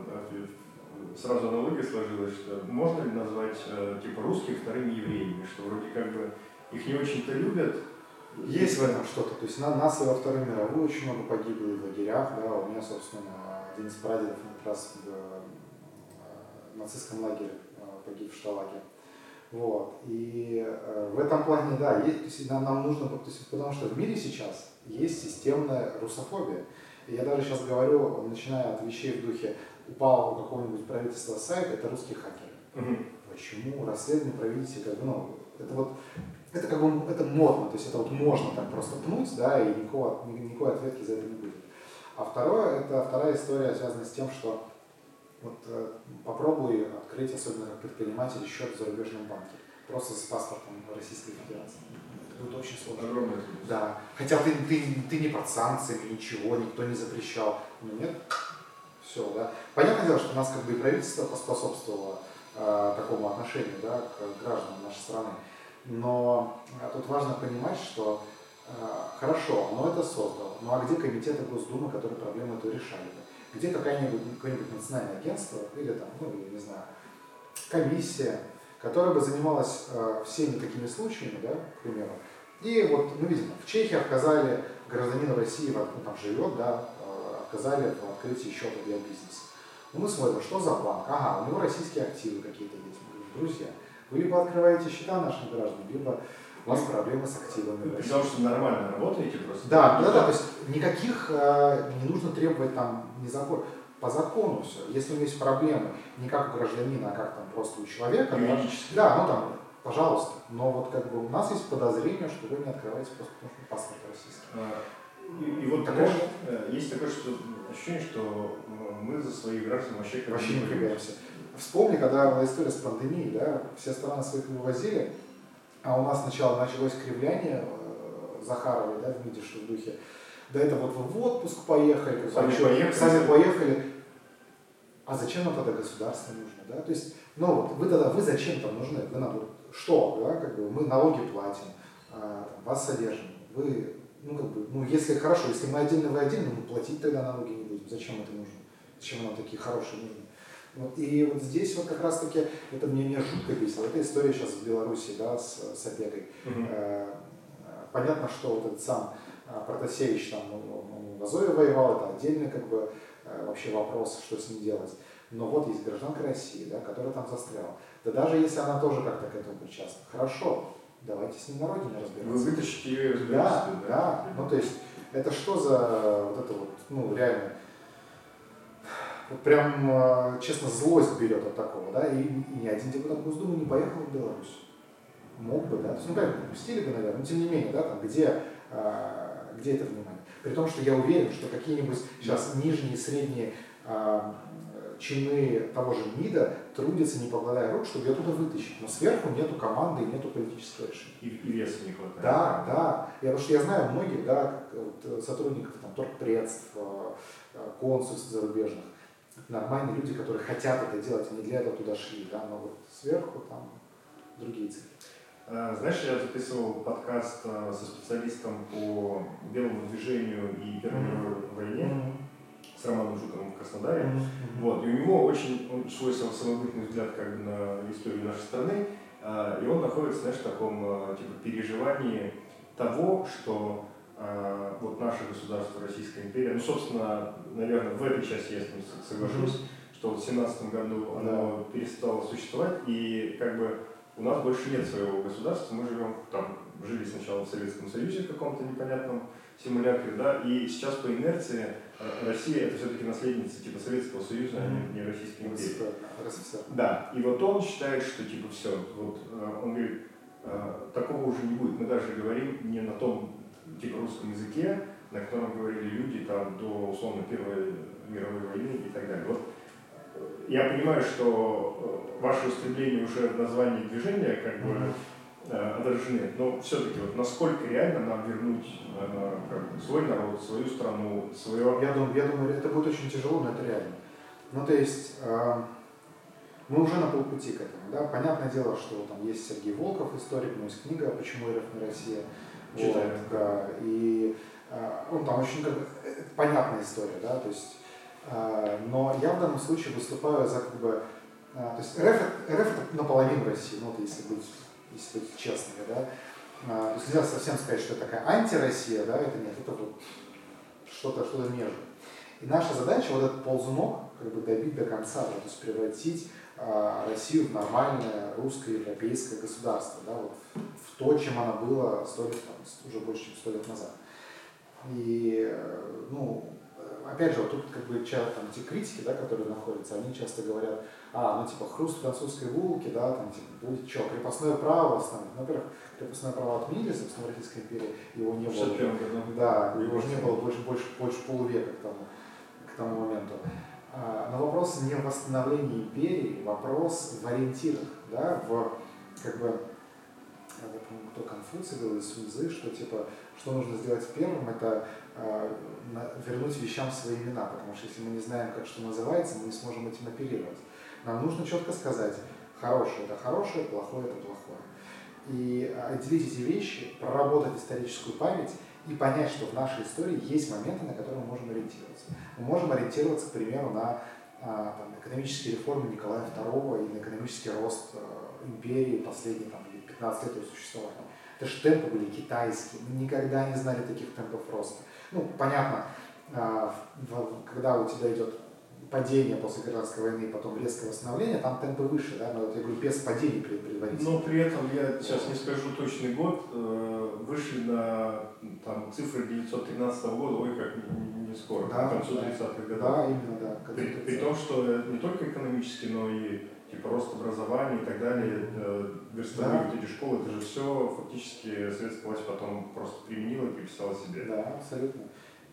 сразу аналогия сложилась, что можно ли назвать э, типа русских вторыми евреями, что вроде как бы их не очень-то любят. Есть в этом что-то. То есть на нас и во Второй мировой очень много погибло в лагерях. Да, у меня, собственно, один из прадедов как раз в э, нацистском лагере э, погиб в Шталаге. Вот. И э, в этом плане, да, есть, то есть нам, нам нужно, то есть, потому что в мире сейчас есть системная русофобия. И я даже сейчас говорю, начиная от вещей в духе, упал у какого-нибудь правительства сайт, это русские хакеры. Мгм. Почему расследование проведите, как бы, ну, это вот, это как бы, это модно, то есть это вот можно так просто пнуть, да, и никакого, ни- никакой ответки за это не будет. А второе, это вторая история связана с тем, что вот э, попробуй открыть, особенно как предприниматель, счет в зарубежном банке, просто с паспортом Российской Федерации. Это будет очень сложно. Трудность. Да, хотя ты, ты, ты не под санкциями, ничего, никто не запрещал. Но нет, все, да. Понятное дело, что у нас как бы и правительство поспособствовало э, такому отношению, да, к гражданам нашей страны. Но э, тут важно понимать, что э, хорошо, оно это создало, ну а где комитеты Госдумы, которые проблему эту решали бы? Где какая-нибудь, какое-нибудь национальное агентство или там, ну, я не знаю, комиссия, которая бы занималась э, всеми такими случаями, да, к примеру. И вот мы видим, в Чехии отказали гражданину России, вот, ну, там живет, да, отказали в открытии счета для бизнеса. Ну, мы смотрим, что за банк? Ага, у него российские активы какие-то есть. Мы говорим, друзья, вы либо открываете счета нашим гражданам, либо у вас проблемы с активами. России. Потому что нормально работаете просто. Да, да, да, то есть никаких э, не нужно требовать там не закон, по закону все. Если у него есть проблемы, не как у гражданина, а как там просто у человека, да, Юридически. да, ну там, пожалуйста. Но вот как бы у нас есть подозрение, что вы не открываете просто потому, что паспорт российский. И, и вот Такое э, есть такое что, ощущение, что э, мы за своих граждан вообще Вообще не напрягаемся. Вспомни, когда была история с пандемией, да, все страны своих вывозили, а у нас сначала началось кривляние э, Захаровой, да, в МИДе, что в духе, да это вот вы в отпуск поехали, Сами чё, поехали. сами поехали. А зачем нам тогда государство нужно, да? То есть, ну вот, вы тогда, вы зачем там нужны? Вы нам что, да, как бы, мы налоги платим, а, там, вас содержим, вы, ну как бы, ну если хорошо, если мы отдельно, вы отдельно, мы платить тогда налоги не будем, зачем это нужно? Зачем нам такие хорошие нужны? Вот, и вот здесь вот как раз-таки, это мне, меня жутко бесило, эта история сейчас в Беларуси, да, с, с опекой. Мгм. Э, Понятно, что вот этот сам э, Протасевич там он, он в Азове воевал, это отдельный как бы э, вообще вопрос, что с ним делать. Но вот есть гражданка России, да, которая там застряла. Да даже если она тоже как-то к этому причастна, хорошо, давайте с ней на родине Вы разбираться. вытащите ее из Да, разбирательства, да. Ну, то есть, это что за вот это вот, ну, реально, вот прям, э, честно, злость берет от такого, да, и, и ни один депутат Госдумы не поехал в Беларусь. Мог бы, да, то есть, ну, правильно, пустили бы, наверное, но тем не менее, да, там, где, э, где это внимание? При том, что я уверен, что какие-нибудь сейчас нижние, средние э, чины того же МИДа трудятся, не покладая рук, чтобы ее туда вытащить. Но сверху нету команды и нету политического решения. И, и веса не хватает. Да, да. Я, потому что я знаю многих да, вот, сотрудников там, торгпредств, консульств зарубежных. Нормальные люди, которые хотят это делать, они для этого туда шли. Да, но вот сверху там другие цели. Знаешь, я записывал подкаст со специалистом по белому движению и Первой мировой войне. Mm-hmm с Романом Жуковым в Краснодаре. Mm-hmm. Вот, и у него очень он свой самобытный взгляд как бы, на историю нашей страны. А, и он находится, знаешь, в таком а, типа, переживании того, что а, вот наше государство, Российская империя, ну, собственно, наверное, в этой части я с ним соглашусь, mm-hmm. что вот в 17 году оно да. перестало существовать, и как бы у нас больше нет своего государства, мы живем там, жили сначала в Советском Союзе в каком-то непонятном симулякре, да, и сейчас по инерции э, Россия это все-таки наследница типа Советского Союза, а не Российской империи. Да, и вот он считает, что типа все, вот э, он говорит, э, такого уже не будет. Мы даже говорим не на том типа русском языке, на котором говорили люди там до условно Первой мировой войны и так далее. Вот я понимаю, что ваше устремление уже в названии движения как бы mm-hmm Э, отражены. Но все-таки вот насколько реально нам вернуть э, как, свой народ, свою страну, свое... Я думаю, я думаю, это будет очень тяжело, но это реально. Ну, то есть, э, мы уже на полпути к этому, да. Понятное дело, что там есть Сергей Волков, историк, у него есть книга «Почему РФ не Россия». Читаю. Вот, да, и он там очень как понятная история, да, то есть, но я в данном случае выступаю за как бы, то есть РФ, РФ это наполовину России, ну, вот если быть если быть честными, да. А, то есть нельзя совсем сказать, что это такая антироссия, да, это нет, это вот что-то что между. И наша задача вот этот ползунок как бы добить до конца, да, то есть превратить а, Россию в нормальное русско-европейское государство, да, вот в то, чем она была сто лет, там, уже больше, чем сто лет назад. И, э, ну, опять же, вот тут как бы там, те критики, да, которые находятся, они часто говорят, а, ну, типа, хруст французской булки, да, там, типа, будет что, крепостное право остановить. Ну, во-первых, крепостное право отменили, собственно, в Российской империи, его не было. Да, его уже не было больше, больше, больше полувека к тому, к тому моменту. А, но вопрос не в восстановлении империи, вопрос в ориентирах, да, в, как бы, я помню, кто Конфуций говорил из Сунзы, что типа, что нужно сделать первым, это э, вернуть вещам свои имена, потому что если мы не знаем, как что называется, мы не сможем этим оперировать. Нам нужно четко сказать, хорошее это хорошее, плохое это плохое. И отделить эти вещи, проработать историческую память и понять, что в нашей истории есть моменты, на которые мы можем ориентироваться. Мы можем ориентироваться, к примеру, на а, там, экономические реформы Николая II и на экономический рост э, империи последние там, 15 лет его существования. Это же темпы были китайские, мы никогда не знали таких темпов роста. Ну, понятно, а, когда у тебя идет падение после гражданской войны и потом резкое восстановление, там темпы выше, да, но вот я говорю, без падений предварительно. Но при этом, я сейчас не скажу точный год, э, вышли на там, цифры 913 года, ой, как не, не скоро, да, к концу да, 30-х годов. Да, именно, да. При, при том, что не только экономически, но и типа рост образования и так далее, верстовые да. вот эти школы, это же все фактически советская власть потом просто применила и приписала себе. Да, абсолютно.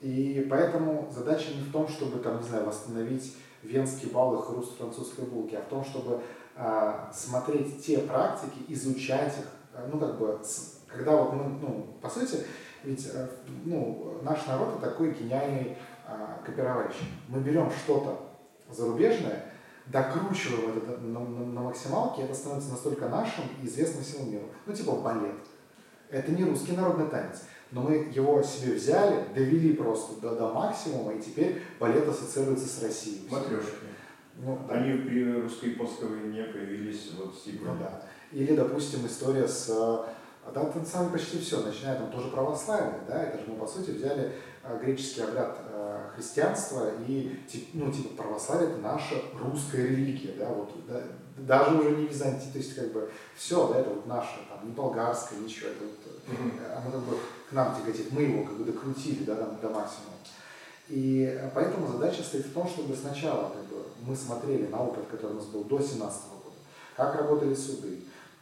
И поэтому задача не в том, чтобы, там, не знаю, восстановить венский бал и хруст французской булки, а в том, чтобы а, смотреть те практики, изучать их, а, ну, как бы, когда вот мы, ну, по сути, ведь, э, ну, наш народ это такой гениальный а, копировальщик. Мы берем что-то зарубежное, докручиваем это на, на, на максималке, это становится настолько нашим и известным всему миру. Ну, типа балет. Это не русский народный танец. Но мы его себе взяли, довели просто до, до максимума, и теперь балет ассоциируется с Россией. Матрешки. Ну, да. Они при русско-японской войне появились вот с Ну, да. Или, допустим, история с а там, там почти все, начиная там тоже православие, да, это же мы по сути взяли э, греческий обряд христианства и ну типа православие это наша русская религия, да, вот да, даже уже не византий, то есть как бы все, да, это вот наше, там не болгарское, ничего, это вот, mm-hmm. оно как бы к нам тяготит, мы его как бы докрутили, да, там, до максимума. И поэтому задача стоит в том, чтобы сначала как бы, мы смотрели на опыт, который у нас был до 2017 года, как работали суды,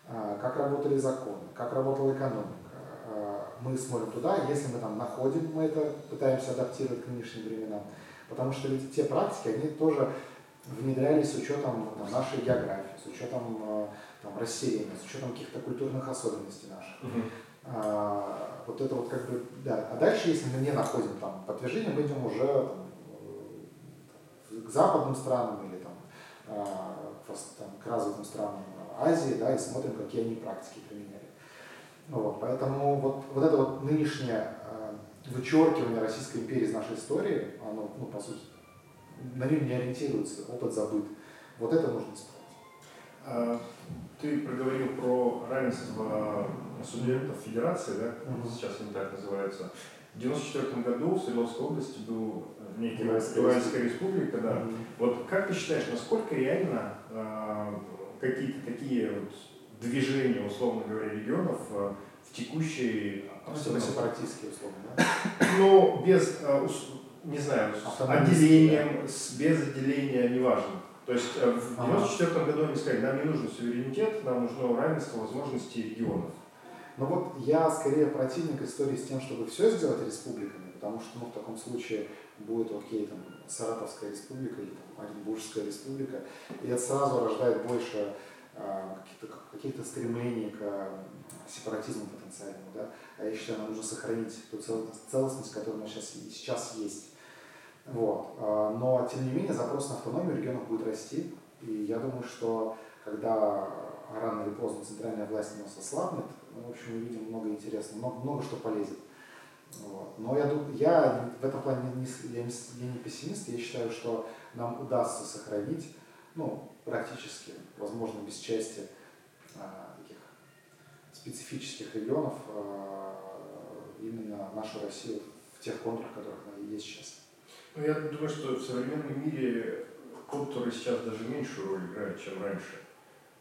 а, как работали законы, как работала экономика. А, мы смотрим туда, если мы там находим, мы это пытаемся адаптировать к нынешним временам. Потому что ведь те практики, они тоже внедрялись с учетом там, нашей географии, с учетом а, там, расселения, с учетом каких-то культурных особенностей наших. Uh-huh. А, вот это вот как бы, да. А дальше, если мы не находим там подтверждение, мы идем уже там, к западным странам или там, там, к развитым странам Азии, да, и смотрим, какие они практики применяли. Вот, поэтому вот, вот это вот нынешнее э, вычеркивание Российской империи из нашей истории, оно, ну, по сути, на нем не ориентируется, опыт забыт. Вот это нужно исправить. А, ты проговорил про равенство субъектов федерации, да, угу. сейчас они так называются. В 1994 году в Свердловской области был некий Уральская республика, да. Угу. Вот как ты считаешь, насколько реально э, какие-то такие вот движения, условно говоря, регионов э, в текущей обстановке? сепаратистские, условно, да? Ну, без, э, не знаю, с отделением, с, без отделения, неважно. То есть э, в 1994 году они сказали, нам не нужен суверенитет, нам нужно равенство возможностей регионов. Ну вот я скорее противник истории с тем, чтобы все сделать республиками, потому что ну, в таком случае будет окей, там, Саратовская республика или там, Оренбургская республика, и это сразу рождает больше каких-то, каких стремлений к э, сепаратизму потенциальному. Да? А я считаю, нам нужно сохранить ту целостность, которая у нас сейчас, сейчас есть. Вот. А, но, тем не менее, запрос на автономию регионов будет расти. И я думаю, что когда рано или поздно центральная власть у нас ослабнет, мы, в общем, увидим много интересного, много, много что полезет. Вот. Но я, я в этом плане не, не, я не пессимист, я считаю, что нам удастся сохранить, ну, практически, возможно, без части а, таких специфических регионов, а, именно нашу Россию в тех контурах, которых она есть сейчас. Ну, я думаю, что в современном мире контуры сейчас даже меньшую роль играют, чем раньше.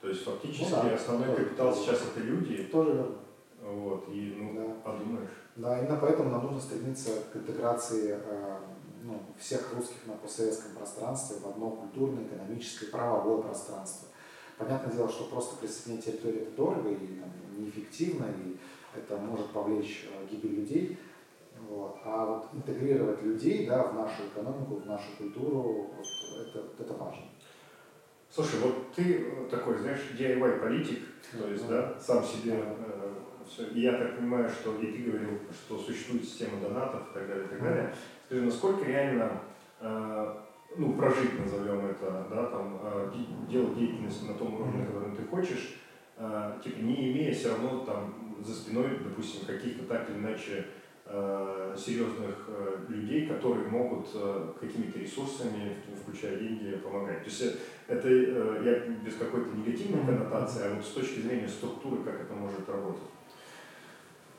То есть фактически ну, да, основной тоже, капитал тоже. сейчас это люди. Тоже верно. Вот, и ну, да. подумаешь. Да, именно поэтому нам нужно стремиться к интеграции э, ну, всех русских на постсоветском пространстве в одно культурное, экономическое, правовое пространство. Понятное дело, что просто присоединение территории это дорого и там, неэффективно, и это может повлечь э, гибель людей. Вот. А вот интегрировать людей да, в нашу экономику, в нашу культуру, вот, это, это важно. Слушай, вот ты такой, знаешь, DIY политик, то есть, да, сам себе э. И я так понимаю, что и ты говорил, что существует система донатов и так далее, и так далее. Скажи, насколько реально э, ну, прожить, назовем это, да, там, э, делать деятельность на том уровне, на котором ты хочешь, э, типа не имея все равно там за спиной, допустим, каких-то так или иначе серьезных людей, которые могут какими-то ресурсами, включая деньги, помогать. То есть это я без какой-то негативной коннотации, а вот с точки зрения структуры, как это может работать.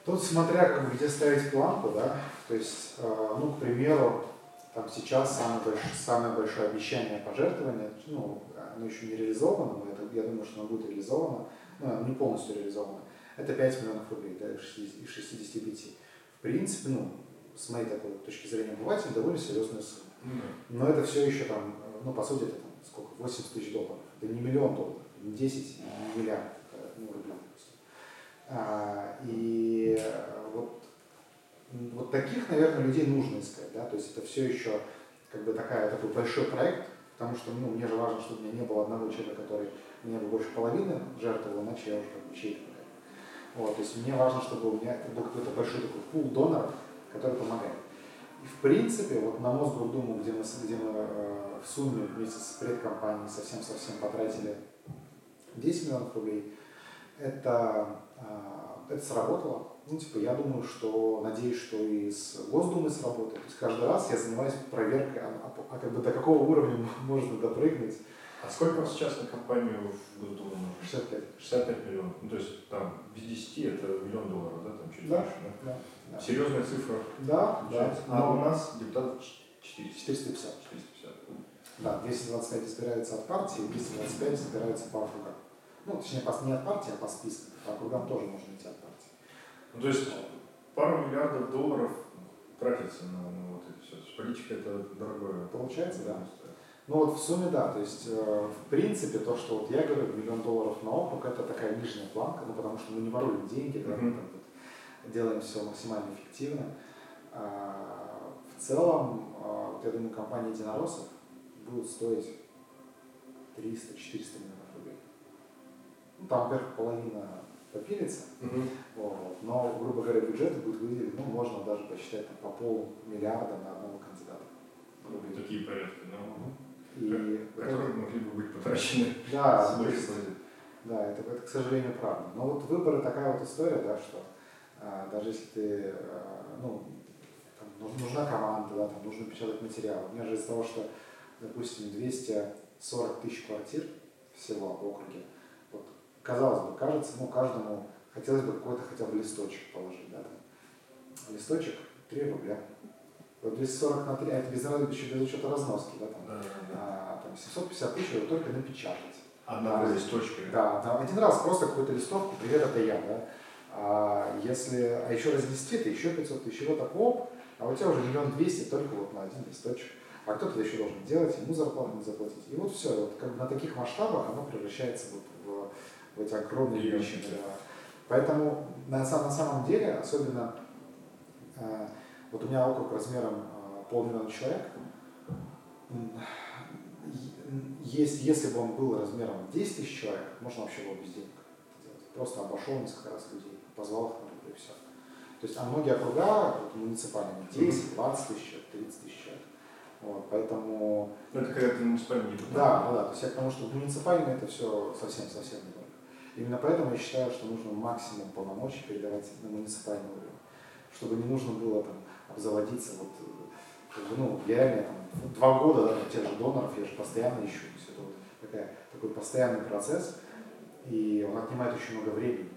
Тут смотря как где ставить планку, да, то есть, ну, к примеру, там сейчас самое большое, самое большое обещание пожертвования, ну, оно еще не реализовано, но это, я думаю, что оно будет реализовано, ну, не полностью реализовано, это 5 миллионов рублей, да, из 65 принципе, ну, с моей такой точки зрения обывателя, довольно серьезная сумма. Но это все еще там, ну, по сути, это там, сколько, 80 тысяч долларов. Это не миллион долларов, не 10, не миллиард. ну, и вот, вот таких, наверное, людей нужно искать, да, то есть это все еще как бы такая, такой большой проект, потому что, ну, мне же важно, чтобы у меня не было одного человека, который мне бы больше половины жертвовал, иначе я уже как бы вот, то есть мне важно, чтобы у меня был какой-то большой такой пул доноров, который помогает. И в принципе, вот на Мосгордуму, где мы, где мы э, в сумме вместе с предкомпанией совсем-совсем потратили 10 миллионов рублей, это, э, это сработало. Ну, типа, я думаю, что, надеюсь, что и с Госдумой сработает. То есть каждый раз я занимаюсь проверкой, а, а, а как бы до какого уровня можно допрыгнуть а сколько у вас сейчас на компанию в Госдуму? 65. 65 миллионов. Ну, то есть там без 10 это миллион долларов, да, там чуть да, больше, да? да? Серьезная цифра. Да, да. А Но... у нас депутатов 400. 450. 450. Да, 225 избираются от партии, 225 избираются по округам. Ну, точнее, не от партии, а по спискам. Округам тоже можно идти от партии. Ну, то есть пару миллиардов долларов тратится на, на вот это все. политика это дорогое. Получается, да. Ну вот в сумме да, то есть э, в принципе то, что вот я говорю, миллион долларов на округ, это такая нижняя планка, ну потому что мы не воруем деньги, да, мы там вот делаем все максимально эффективно. А, в целом, а, вот я думаю, компания Единороссов будет стоить 300-400 миллионов рублей. Ну, там, во-первых, половина попилится, Мгм. вот, но, грубо говоря, бюджет будет выделен, ну, можно даже посчитать там, по полмиллиарда на одного кандидата. Ну, Такие порядки, да. И вот это- Которые могли бы быть потрачены да, то есть, да, это, это, к сожалению, правда. Но вот выборы такая вот история, да, что а, даже если ты, а, ну, там, нуж- нужна команда, да, там, нужно печатать материал. У меня же из-за того, что, допустим, 240 тысяч квартир всего в округе, казалось бы, кажется, ну, каждому хотелось бы какой-то хотя бы листочек положить, да, там. Листочек 3 рубля. Вот 240 на 3, а это без, еще без учета разноски, да, там, Да, да, да. а, там 750 тысяч его только напечатать. Одного Да. листочка. Да, там один раз просто какую-то листовку, привет, это я, да. А если, а еще разнести, это еще 500 тысяч, вот так, оп, а у тебя уже миллион двести только вот на один листочек. А кто-то еще должен делать, ему зарплату не заплатить. И вот все, вот как бы на таких масштабах оно превращается вот в, эти огромные величины. да. Поэтому на, на самом деле, особенно, э, вот у меня округ размером э, полмиллиона человек, есть, если бы он был размером 10 тысяч человек, можно вообще было без денег делать. Просто обошел несколько раз людей, позвал их на рубль и все. То есть, а многие округа вот, муниципальные 10, 20 тысяч человек, 30 тысяч человек. Вот, поэтому Ну, это когда ты муниципальный депутат. да, да, да. То есть я к тому, что муниципальное это все совсем-совсем не. Именно поэтому я считаю, что нужно максимум полномочий передавать на муниципальный уровень. Чтобы не нужно было там обзаводиться вот, ну, реально там два года, да, тех же доноров я же постоянно ищу. То есть это вот такая, такой постоянный процесс, и он отнимает очень много времени.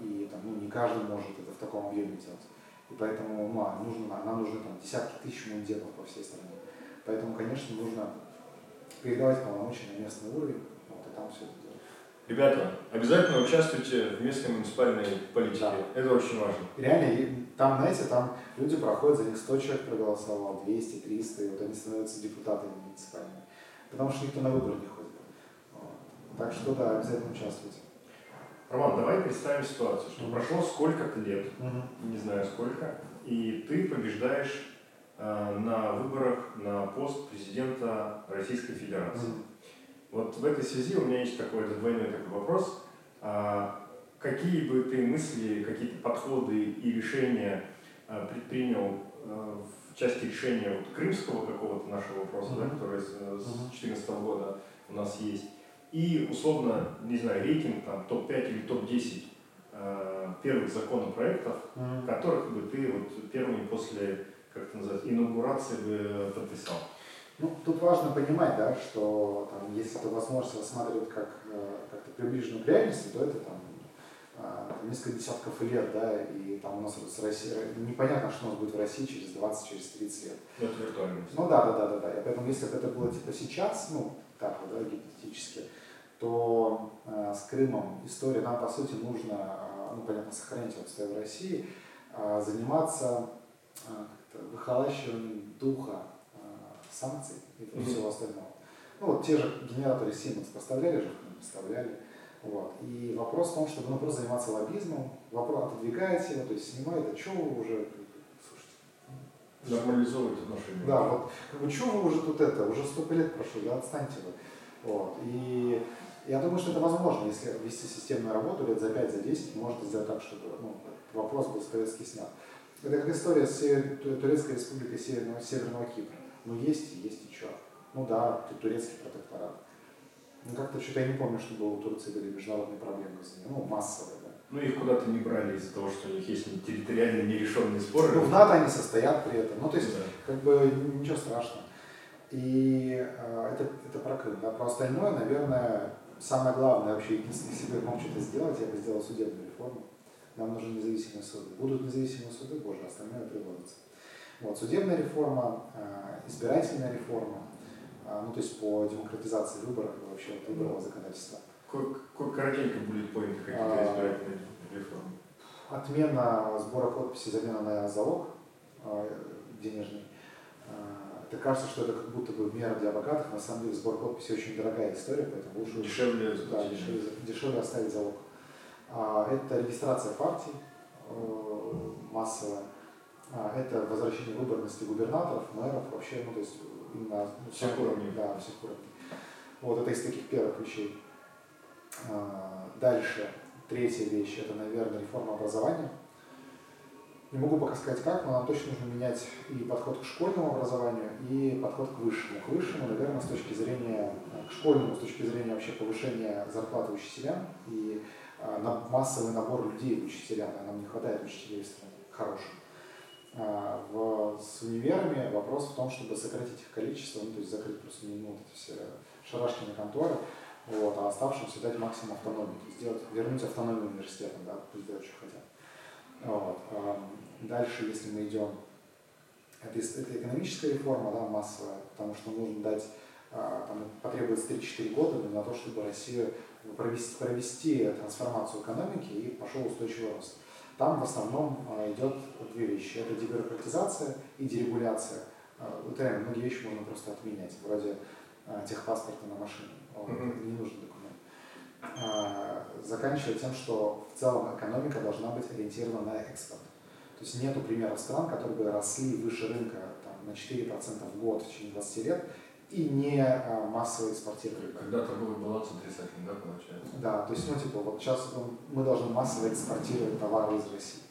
И там, ну, не каждый может это в таком объеме делать. И поэтому ну, а нужно, нам нужны там, десятки тысяч мундетов по всей стране. Поэтому, конечно, нужно передавать полномочия на местный уровень, вот, и там все это. Ребята, обязательно участвуйте в местной муниципальной политике. Да. Это очень важно. Реально, и там, знаете, там люди проходят, за них 100 человек проголосовал, 200, 300, и вот они становятся депутатами муниципальными. Потому что никто на выборы не ходит. Вот. Так что, да, обязательно участвуйте. Роман, давай представим ситуацию, что Мгм. прошло сколько-то лет, не знаю сколько, и ты побеждаешь э, на выборах на пост президента Российской Федерации. Мгм. Вот в этой связи у меня есть такой двойной такой вопрос. А какие бы ты мысли, какие-то подходы и решения а, предпринял а, в части решения вот крымского какого-то нашего вопроса, да, Мгм. который с Мгм. 2014 года у нас есть, и условно, не знаю, рейтинг там топ-5 или топ-10 а, первых законопроектов, Мгм. которых бы ты вот первыми после, как это называется, инаугурации бы подписал. Ну, тут важно понимать, да, что там, если эту возможность рассматривать как э, как-то приближенную к реальности, то это там а, там несколько десятков лет, да, и там у нас с Россией, непонятно, что у нас будет в России через 20, через 30 лет. Ну, это виртуальность. Ну да, да, да, да, да. И поэтому, если бы это было типа сейчас, ну, так вот, да, гипотетически, то э, с Крымом история, нам, по сути, нужно, э, ну, понятно, сохранить отстой в России, э, заниматься э, выхолащиванием духа э, санкций и Мгм. всего остального. Ну, вот те же генераторы Siemens поставляли же, поставляли. Вот. И вопрос в том, чтобы ну, просто заниматься лоббизмом, вопрос отодвигаете его, то есть снимаете, а что вы уже, слушайте, Нормализовывать отношения. да, вот как бы что вы уже тут это, уже столько лет прошло, да, отстаньте вы. Вот. И я думаю, что это возможно, если вести системную работу лет за 5, за 10, можно сделать так, чтобы ну, вопрос был с повестки снят. Это как история с Турецкой республикой Северного, Северного Кипра. Ну есть и есть и что. Ну да, тут турецкий протекторат. Ну как-то что-то я не помню, чтобы у Турции были международные проблемы с ними, ну массовые, да. Ну, их куда-то не брали из-за того, что у них есть территориально нерешенные споры. Ну, в НАТО они состоят при этом. Ну, то есть, Да. как бы ничего страшного. И э, это, это про Крым. Да? Про остальное, наверное, самое главное вообще, единственное, если бы я мог что-то сделать, я бы сделал судебную реформу. Нам нужны независимые суды. Будут независимые суды, боже, остальное приводится. Вот, судебная реформа, э, избирательная реформа, э, ну, то есть по демократизации выборов и вообще вот выборного законодательства. Коротенько будет поинт какие-то А. избирательные реформы? Отмена сбора подписей, замена на залог э, денежный. Это кажется, что это как будто бы мера для богатых, на самом деле сбор подписи очень дорогая история, поэтому лучше дешевле, да, дешевле, дешевле оставить залог. А, это регистрация партий массовая, это возвращение выборности губернаторов, мэров, вообще, ну, то есть ну, всех уровней. Да, всех уровней. Вот это из таких первых вещей. А, дальше, третья вещь, это, наверное, реформа образования. Не могу пока сказать как, но нам точно нужно менять и подход к школьному образованию, и подход к высшему. К высшему, наверное, с точки зрения, к школьному, с точки зрения вообще повышения зарплаты учителям и а, на массовый набор людей в учителя. Нам не хватает учителей в стране хороших. А, в, с универами вопрос в том, чтобы сократить их количество, ну, то есть закрыть просто ну, вот эти все шарашки на конторы, вот, а оставшимся дать максимум автономии, сделать, вернуть автономию университетам, да, пусть делают, что хотят. Вот. Дальше, если мы идем, это, это экономическая реформа, да, массовая, потому что нужно дать, а, там, потребуется 3-4 года на то, чтобы Россию провести, провести трансформацию экономики и пошел устойчивый рост. Там в основном а, идет две вещи. Это дебюрократизация и дерегуляция. А, вот реально многие вещи можно просто отменять, вроде техпаспорта на машину. Mm-hmm. Не нужен документ. Заканчивая тем, что в целом экономика должна быть ориентирована на экспорт. То есть нету примеров стран, которые бы росли выше рынка там, на 4% в год в течение 20 лет и не а, массово экспортировали. Когда-то был баланс отрицательный, да, получается? Да, то есть, ну, типа, вот сейчас мы должны массово экспортировать товары из России.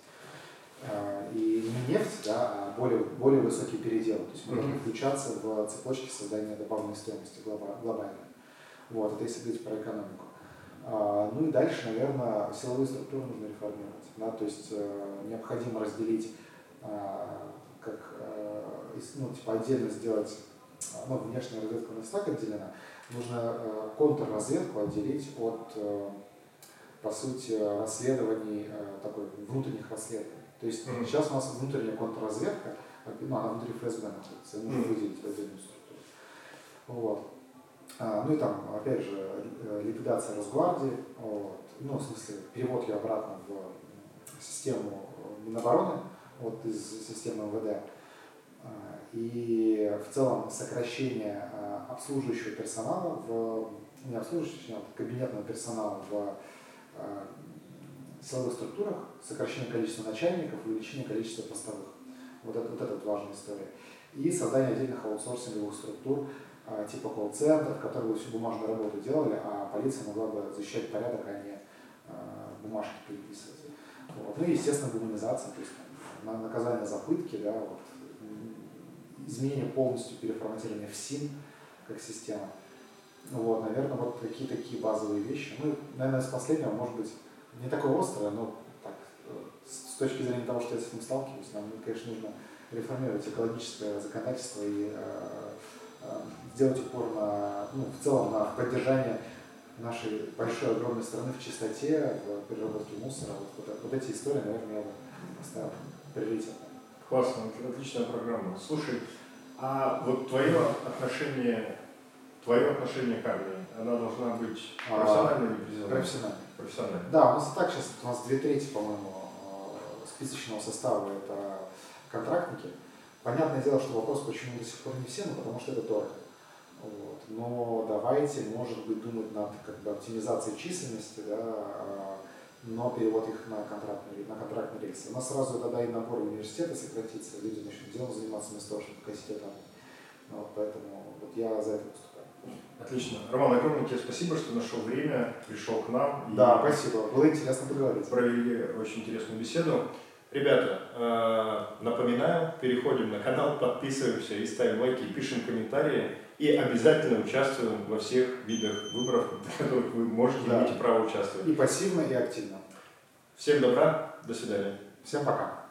А, и не нефть, да, а более, более высокий передел. То есть мы должны включаться в цепочки создания добавленной стоимости глобально. Вот, это если говорить про экономику. А, ну и дальше, наверное, силовые структуры нужно реформировать. Да? То есть э, необходимо разделить, а, как, э, ну, типа отдельно сделать, ну, внешняя разведка у нас так отделена, нужно э, контрразведку отделить от, по сути, расследований, такой внутренних расследований. То есть mm-hmm. сейчас у нас внутренняя контрразведка, ну, она внутри ФСБ находится, нужно mm-hmm. выделить отдельную структуру. Вот. А, ну и там, опять же, э, ликвидация Росгвардии, вот, ну, в смысле, перевод ее обратно в систему Минобороны, вот из системы МВД. А, и в целом сокращение а, обслуживающего персонала в не обслуживающего, а кабинетного персонала в силовых структурах, сокращение количества начальников, увеличение количества постовых. Вот это, вот это важная история. И создание отдельных аутсорсинговых структур, а, типа колл-центров, которые бы всю бумажную работу делали, а полиция могла бы защищать порядок, а не а, бумажки переписывать. Вот. Ну и, естественно, гуманизация, то есть наказание за пытки, да, вот, изменение полностью переформатирования в СИН как система. Вот, наверное, вот какие такие базовые вещи. Ну, наверное, с последнего, может быть, не такое острое, но так, с точки зрения того, что я с этим сталкиваюсь, нам, конечно, нужно реформировать экологическое законодательство и э, сделать упор на, ну, в целом на поддержание нашей большой, огромной страны в чистоте, в переработке мусора. Вот, вот, вот эти истории, наверное, я бы поставил приоритетом. Классно, отличная программа. Слушай, а вот твое отношение, твое отношение к армии, она должна быть а, профессиональной или профессиональной? Профессиональной. Профессиональной. Да, у нас и так сейчас, у нас две трети, по-моему, э, списочного состава это контрактники. Понятное дело, что вопрос, почему до сих пор не все, ну потому что это дорого. Вот. Но давайте, может быть, думать над как бы, оптимизацией численности, да, а, но перевод их на контрактные, на контрактные рельсы. У нас сразу тогда и набор университета сократится, люди начнут делом заниматься вместо того, чтобы косить это. Вот, поэтому вот я за это выступаю. Отлично. Роман, огромное тебе спасибо, что нашел время, пришел к нам. Да, спасибо. Было интересно поговорить. Провели очень интересную беседу. Ребята, э, напоминаю, переходим на канал, подписываемся и ставим лайки, пишем комментарии и обязательно участвуем во всех видах выборов, в которых вы можете да. иметь право участвовать. И пассивно, и активно. Всем добра, до свидания. Всем пока.